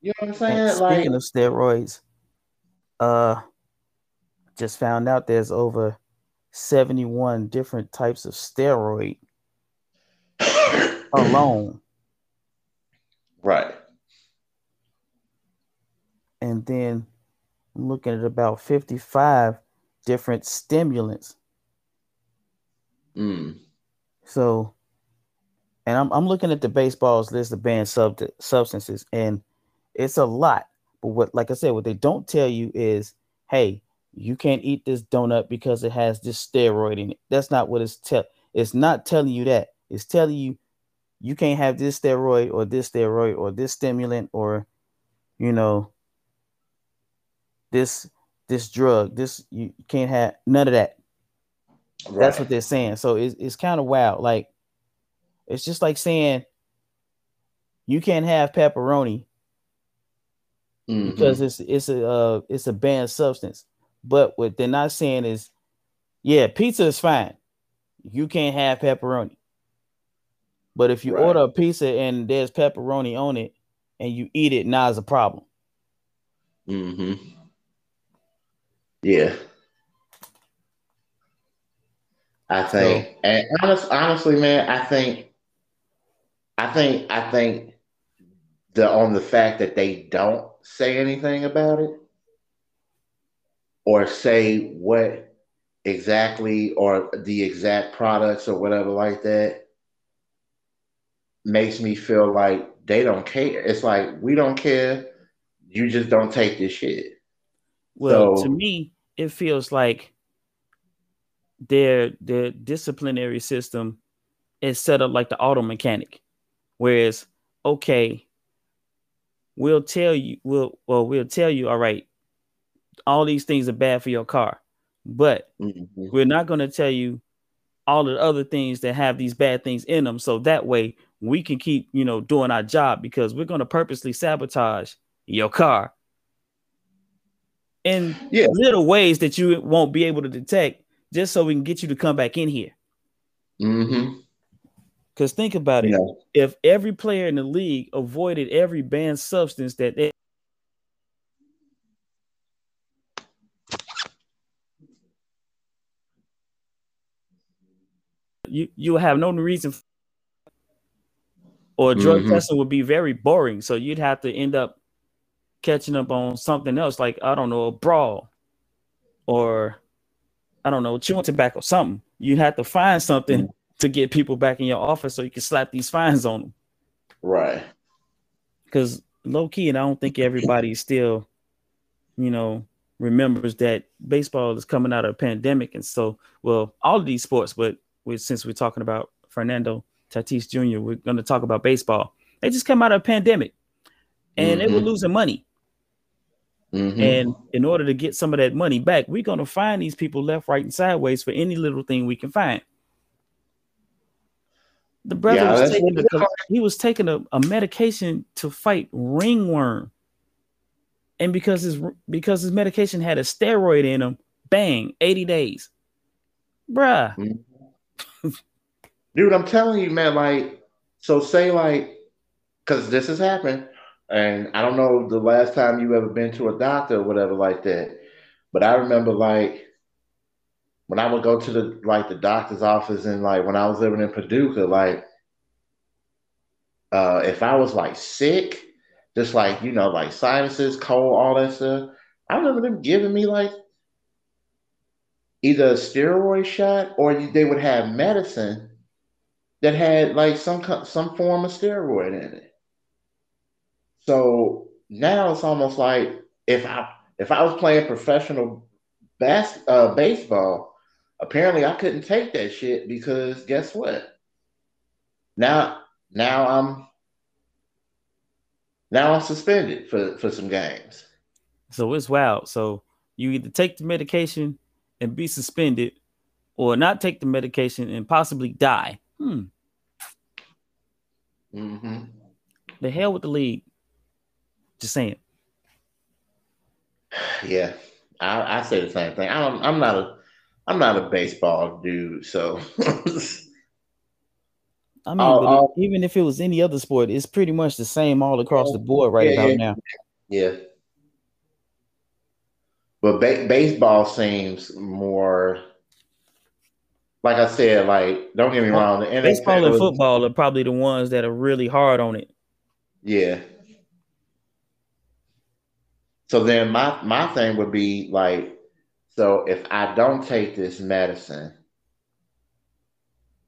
You know what I'm saying? And speaking like, of steroids, uh just found out there's over 71 different types of steroid (coughs) alone. Right. And then I'm looking at about 55 different stimulants Mm. So, and I'm I'm looking at the baseball's list of banned sub- substances, and it's a lot. But what, like I said, what they don't tell you is, hey, you can't eat this donut because it has this steroid in it. That's not what it's tell. It's not telling you that. It's telling you you can't have this steroid or this steroid or this stimulant or, you know, this this drug. This you can't have none of that. Right. That's what they're saying. So it's it's kind of wild. Like it's just like saying you can't have pepperoni mm-hmm. because it's it's a uh, it's a banned substance. But what they're not saying is, yeah, pizza is fine. you can't have pepperoni. But if you Right. order a pizza and there's pepperoni on it and you eat it, now it's a problem. hmm Yeah. I think, and honest, honestly, man, I think, I think, I think the on the fact that they don't say anything about it or say what exactly or the exact products or whatever like that makes me feel like they don't care. It's like we don't care. You just don't take this shit. Well, So- to me, it feels like their their disciplinary system is set up like the auto mechanic. Whereas, okay, we'll tell you, we'll well, we'll tell you, all right, all these things are bad for your car, but Mhm. we're not going to tell you all the other things that have these bad things in them so that way we can keep you know doing our job because we're going to purposely sabotage your car in Yeah. little ways that you won't be able to detect just so we can get you to come back in here Mm-hmm. because think about it Yeah. if every player in the league avoided every banned substance that they you you have no reason for, or drug Mhm. testing would be very boring so you'd have to end up catching up on something else like i don't know a brawl or i don't know chewing tobacco something you'd have to find something to get people back in your office so you can slap these fines on them Right. because low key, and I don't think everybody still, you know, remembers that baseball is coming out of a pandemic, and so well, all of these sports, but we, since we're talking about Fernando Tatis Jr., we're going to talk about baseball. They just come out of a pandemic, and they were Mhm. losing money, Mhm. and in order to get some of that money back, we're going to find these people left, right, and sideways for any little thing we can find. The brother Yeah, was taking what- a, he was taking a, a medication to fight ringworm, and because his because his medication had a steroid in him, bang, eighty days, bruh. Dude, I'm telling you, man, like, so say like, because this has happened, and I don't know the last time you ever been to a doctor or whatever like that, but I remember like when I would go to the like the doctor's office and like when I was living in Paducah, like uh if I was like sick, just like you know, like sinuses, cold, all that stuff, I remember them giving me like either a steroid shot or they would have medicine that had like some some form of steroid in it. So now it's almost like if I if I was playing professional bas- uh, baseball, apparently I couldn't take that shit because guess what? Now now I'm now I'm suspended for for some games. So it's wild. So you either take the medication and be suspended, or not take the medication and possibly die. Hmm. hmm The hell with the league. Just saying. Yeah, I, I say the same thing. I don't, I'm not a I'm not a baseball dude, so (laughs) I mean, but oh. even if it was any other sport, it's pretty much the same all across the board right Yeah, about yeah. now. Yeah. But ba- baseball seems more, like I said, like don't get me wrong, the NFL Baseball and football are probably the ones that are really hard on it. Yeah. So then my my thing would be like, so if I don't take this medicine,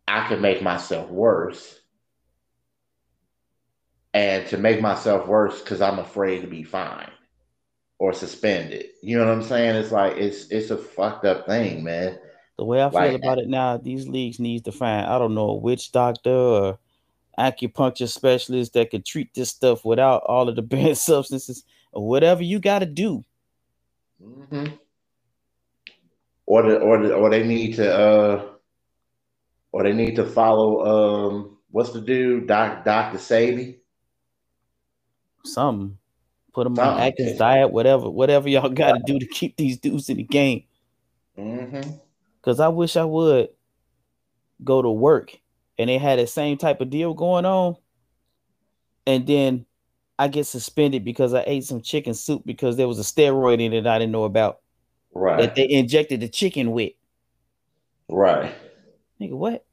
I can make myself worse. And to make myself worse because I'm afraid to be fined or suspended. You know what I'm saying? It's like it's it's a fucked up thing, man. The way I feel Like- about it now, these leagues needs to find I don't know a witch doctor or acupuncture specialist that could treat this stuff without all of the (laughs) banned substances or whatever you got to do. hmm Or the, or the, or they need to uh or they need to follow um what's the dude Doc Doctor Sebi. Something. Put them on Something. Atkins diet, whatever, whatever y'all got to do to keep these dudes in the game. hmm Cause I wish I would. go to work and they had the same type of deal going on. And then I get suspended because I ate some chicken soup because there was a steroid in it I didn't know about. Right. That they injected the chicken with. Right. Nigga, what?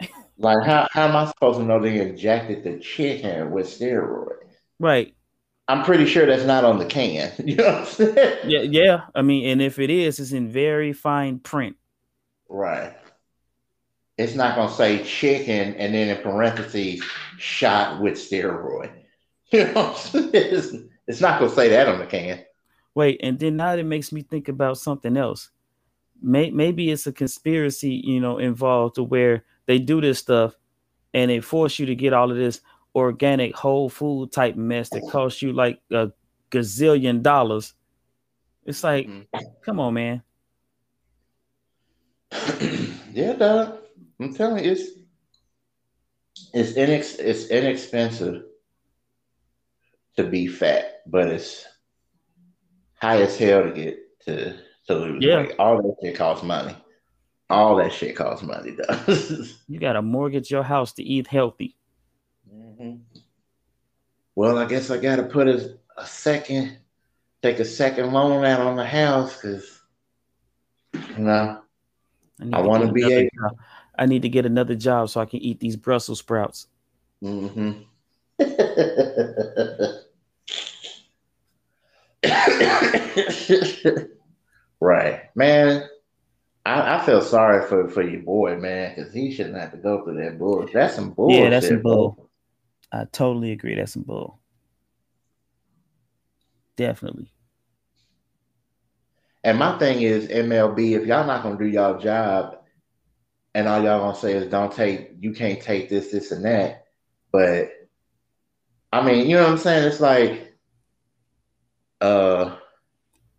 (laughs) Like how, how am I supposed to know they injected the chicken with steroid? Right. I'm pretty sure that's not on the can. (laughs) You know what I'm saying? Yeah, yeah. I mean, and if it is, it's in very fine print. Right. It's not gonna say chicken and then in parentheses shot with steroid. (laughs) You know what I'm saying? It's, it's not gonna say that on the can. Wait, and then now it makes me think about something else. May, maybe it's a conspiracy, you know, involved to where they do this stuff and they force you to get all of this organic whole food type mess that costs you like a gazillion dollars. It's like, mm-hmm. come on, man. (clears throat) yeah, dog. I'm telling you, it's it's inex- it's inexpensive to be fat, but it's high as hell to get to to lose yeah. weight. All that shit costs money. All that shit costs money, does. (laughs) you gotta mortgage your house to eat healthy. Mm-hmm. Well, I guess I gotta put a, a second, take a second loan out on the house because you know I, I want to be able. Job. I need to get another job so I can eat these Brussels sprouts. Mm-hmm. (laughs) (laughs) right, man. I, I, feel sorry for, for your boy, man, because he shouldn't have to go through that bull. That's some bull. Yeah, that's some bull. Bro. I totally agree. That's some bull. Definitely. And my thing is MLB. If y'all not gonna do y'all job, and all y'all gonna say is don't take, you can't take this, this, and that. But I mean, you know what I'm saying? It's like, uh,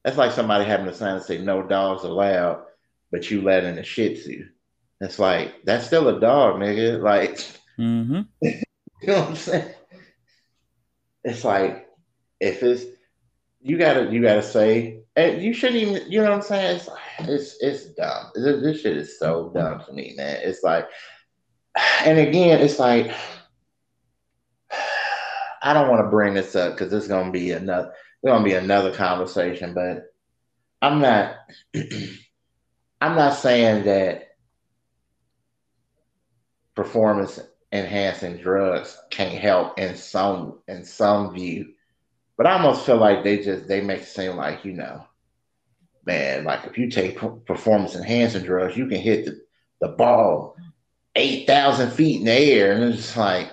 that's like somebody having a sign that say no dogs allowed, but you let in a Shih Tzu. It's like that's still a dog, nigga. Like, mm-hmm. (laughs) you know what I'm saying? It's like if it's you gotta you gotta say and you shouldn't even you know what I'm saying? It's it's it's dumb. This, this shit is so dumb to me, man. It's like, and again, it's like (sighs) I don't want to bring this up because it's gonna be another it's gonna be another conversation, but I'm not (clears throat) I'm not saying that performance enhancing drugs can't help in some in some view, but I almost feel like they just they make it seem like you know, man, like if you take performance enhancing drugs, you can hit the, the ball eight thousand feet in the air, and it's like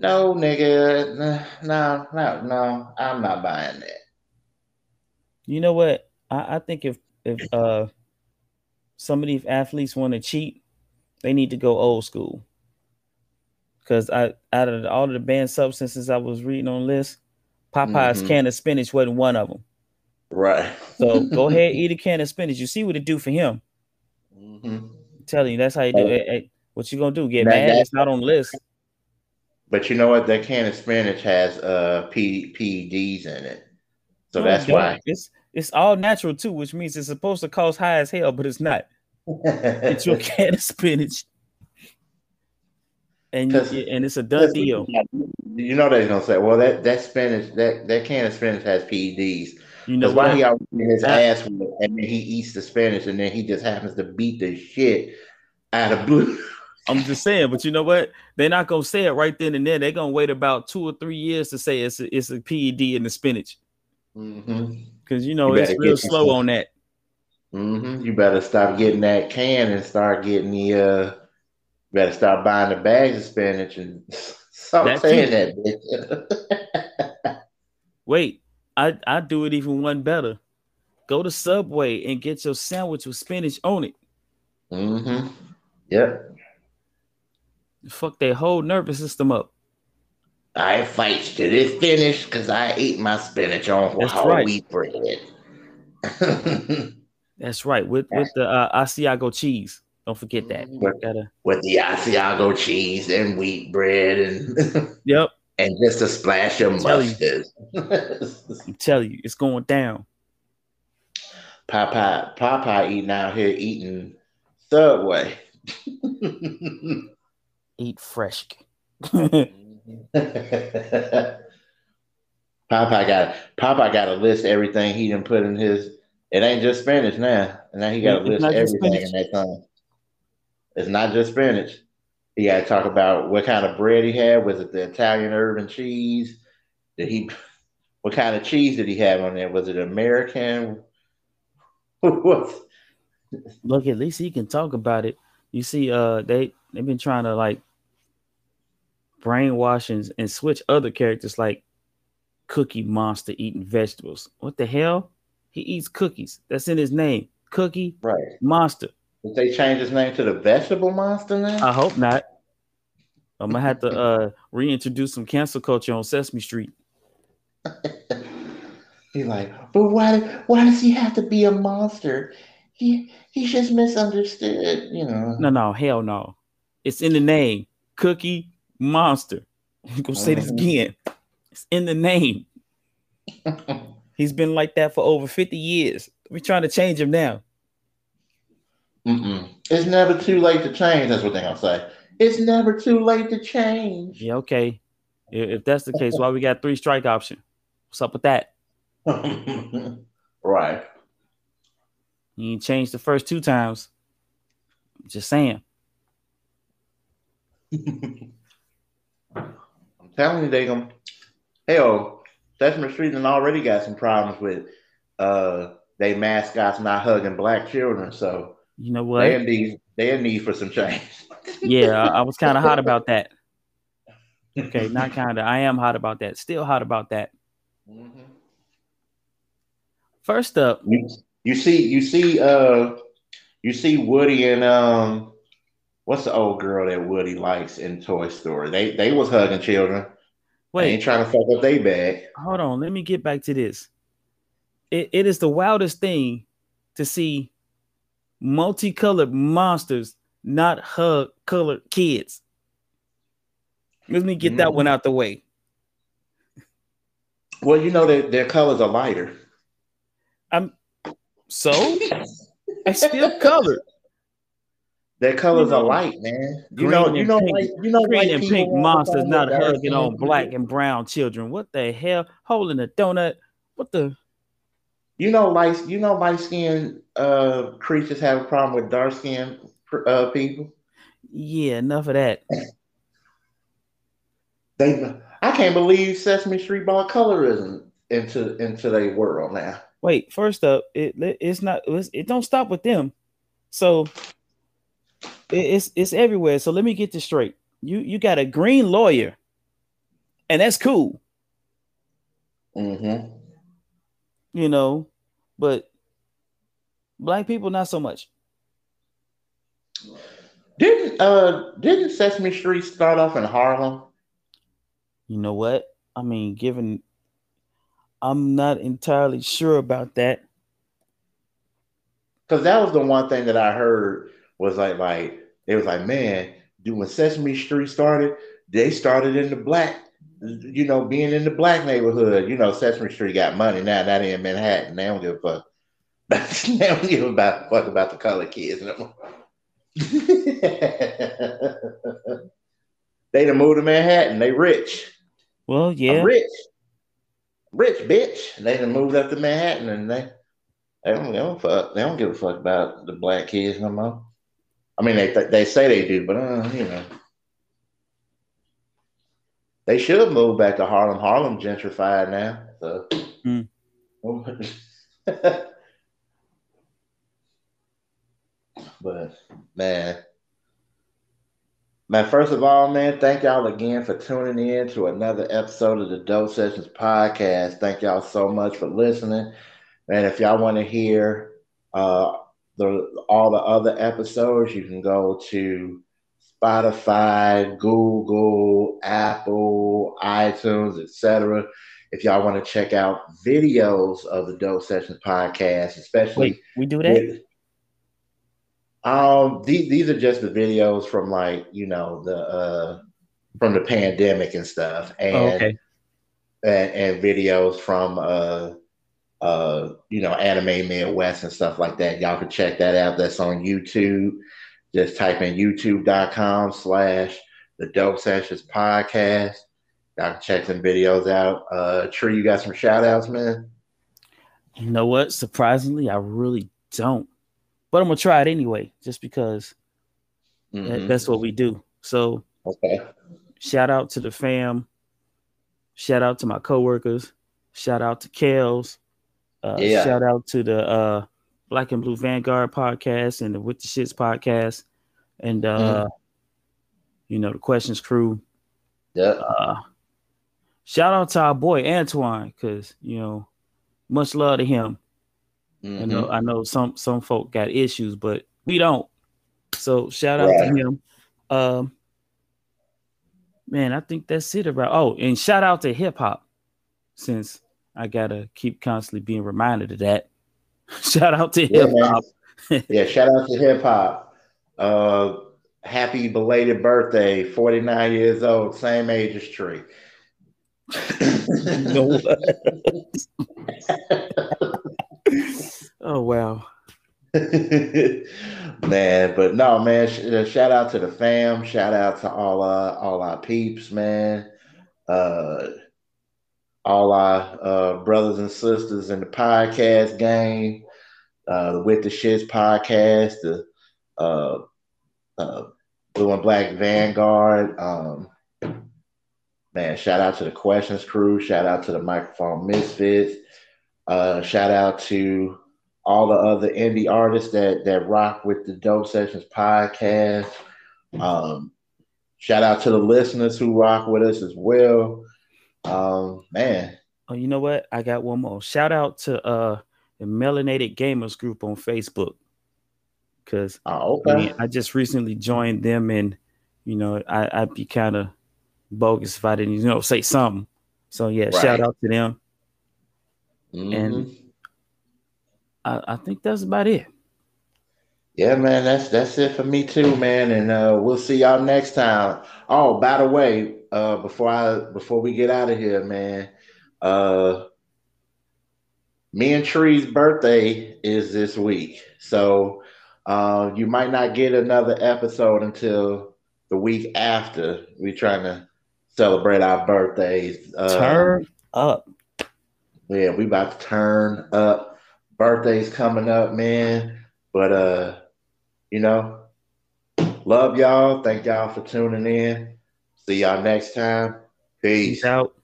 no, nigga, no, no, no, I'm not buying that. You know what? I, I think if if uh some of these athletes want to cheat, they need to go old school. Because I out of all of the banned substances I was reading on list, Popeye's mm-hmm. can of spinach wasn't one of them. Right. so (laughs) go ahead, eat a can of spinach. You see what it do for him. Mm-hmm. Telling you, that's how you do it. Hey, what you gonna do? Get mad? It's not on the list. But you know what? That can of spinach has uh P- PEDs in it, so no, that's why it's it's all natural too, which means it's supposed to cost high as hell, but it's not. (laughs) it's your can of spinach, and you, and it's a done deal. You know they're gonna say, well, that that spinach, that that can of spinach has PEDs. You know why he out his ass with, and then he eats the spinach and then he just happens to beat the shit out of blue. I'm just saying, but you know what? They're not gonna say it right then and there. They're gonna wait about two or three years to say it's a, it's a PED in the spinach. Because mm-hmm. you know you it's real slow on that. Mm-hmm. You better stop getting that can and start getting the. uh Better start buying the bags of spinach and (laughs) stop that saying that. (laughs) Wait, I I do it even one better. Go to Subway and get your sandwich with spinach on it. Mm-hmm. Yep. Fuck their whole nervous system up. I fight to this finish because I ate my spinach on That's whole right. wheat bread. (laughs) That's right. With with the uh, Asiago cheese. Don't forget that. With, Gotta... with the Asiago cheese and wheat bread and (laughs) yep, and just a splash of mustard. (laughs) I'm telling you, it's going down. Popeye, Popeye eating out here eating Subway. Eat fresh. (laughs) Popeye got Popeye got to list everything he didn't put in his. It ain't just spinach now, and now he got to list everything in that time. It's not just spinach. He got to talk about what kind of bread he had. Was it the Italian herb and cheese? Did he? What kind of cheese did he have on there? Was it American? (laughs) what? Look, at least he can talk about it. You see, uh, they they've been trying to like brainwash and, and switch other characters like Cookie Monster eating vegetables. What the hell? He eats cookies. That's in his name. Cookie right. Monster. Did they change his name to the Vegetable Monster now? I hope not. I'm gonna have to uh (laughs) reintroduce some cancel culture on Sesame Street. (laughs) He's like, but why why does he have to be a monster? He he's just misunderstood, you know. No, no, hell no. It's in the name. Cookie Monster. (laughs) I'm gonna say this mm-hmm. again. It's in the name. (laughs) He's been like that for over 50 years. We're trying to change him now. Mm-mm. It's never too late to change. That's what they're gonna say. It's never too late to change. Yeah, okay. If that's the case, why we got three strike option? What's up with that? (laughs) right. You changed the first two times. Just saying. I'm telling you, they gonna hell, Sesame Street and already got some problems with uh they mascots not hugging black children. So you know what? They need they need for some change. (laughs) yeah, I, I was kind of hot about that. Okay, not kind of. I am hot about that. Still hot about that. Mm-hmm. First up, you, you see, you see, uh, you see Woody and um, what's the old girl that Woody likes in Toy Story? They they was hugging children. Wait, they ain't trying to fuck up their bag. Hold on, let me get back to this. It, it is the wildest thing to see multicolored monsters not hug colored kids. Let me get mm. that one out the way. Well, you know that their colors are lighter. I'm so I still colored. Their colors are light, man. You know, you know, pink, like, you know, green and pink monsters not hugging on black and brown children. What the hell? Holding a donut. What the? You know, light. You know, light skinned uh, creatures have a problem with dark skinned uh, people. Yeah, enough of that. (laughs) They, I can't believe Sesame Street brought colorism into into their world now. Wait, first up, it it's not it's, it don't stop with them. So it's it's everywhere. So let me get this straight. You you got a green lawyer, and that's cool. Mm-hmm. You know, but black people not so much. Didn't uh didn't Sesame Street start off in Harlem? You know what? I mean, given I'm not entirely sure about that. Cause that was the one thing that I heard was like like it was like, man, when Sesame Street started, they started in the black, you know, being in the black neighborhood. You know, Sesame Street got money now, That in Manhattan. They don't give a fuck. (laughs) they don't give a fuck about the color kids no more. (laughs) they done moved to Manhattan. They rich. Well, yeah. I'm rich. Rich bitch. They done moved up to Manhattan and they they don't, they don't fuck. They don't give a fuck about the black kids no more. I mean, they they say they do, but uh, you know, they should have moved back to Harlem. Harlem gentrified now. So. Mm. (laughs) but man, man, first of all, man, thank y'all again for tuning in to another episode of the Dope Sessions podcast. Thank y'all so much for listening. And if y'all want to hear uh, the all the other episodes, you can go to Spotify, Google, Apple, iTunes, etc. If y'all want to check out videos of the Dope Sessions podcast, especially Wait, we do that. With, um, these, these are just the videos from like you know the uh from the pandemic and stuff, and oh, okay. and, and videos from uh uh, you know, anime Midwest and stuff like that. Y'all can check that out. That's on YouTube. Just type in youtube.com slash the Dope Sessions podcast. Y'all can check some videos out. Uh Tree, you got some shout outs, man? You know what? Surprisingly, I really don't. But I'm gonna try it anyway, just because mm-hmm. that, that's what we do. So okay. Shout out to the fam. Shout out to my coworkers. Shout out to Kels. Uh, yeah. Shout out to the uh, Black and Blue Vanguard podcast and the With the Shits podcast, and uh, mm. you know the Questions crew. Yeah. Uh, shout out to our boy Antoine, because you know, much love to him. Mm-hmm. I know I know some some folk got issues, but we don't. So shout out right. to him. Um, man, I think that's it about. Oh, and shout out to hip hop, since I gotta keep constantly being reminded of that. (laughs) shout out to hip hop. (laughs) Yeah, shout out to hip hop. Uh, happy belated birthday, 49 years old, same age as Tree. (laughs) oh wow. man, but no, man. Sh- uh, shout out to the fam. Shout out to all uh all our peeps, man. Uh, all our uh, brothers and sisters in the podcast game, uh, the With the Shits podcast, the uh, uh, Blue and Black Vanguard. Um, man, shout out to the Questions crew. Shout out to the Microphone Misfits. Uh, shout out to all the other indie artists that that rock with the Dope Sessions podcast. Um, shout out to the listeners who rock with us as well. Um, man. Oh, you know what? I got one more. Shout out to uh the Melanated Gamers group on Facebook. Cause oh, okay. I, mean, I just recently joined them and you know, I, would be kind of bogus if I didn't, you know, say something. So yeah, right. shout out to them. Mm-hmm. And I, I think that's about it. Yeah, man, that's that's it for me too, man. And uh, we'll see y'all next time. Oh, by the way, uh, before I before we get out of here, man, uh, me and Tree's birthday is this week, so uh, you might not get another episode until the week after. We're trying to celebrate our birthdays. Uh, turn up. Yeah, we about to turn up. Birthdays coming up, man. But uh, you know, love y'all. Thank y'all for tuning in. See y'all next time. Peace. Peace out.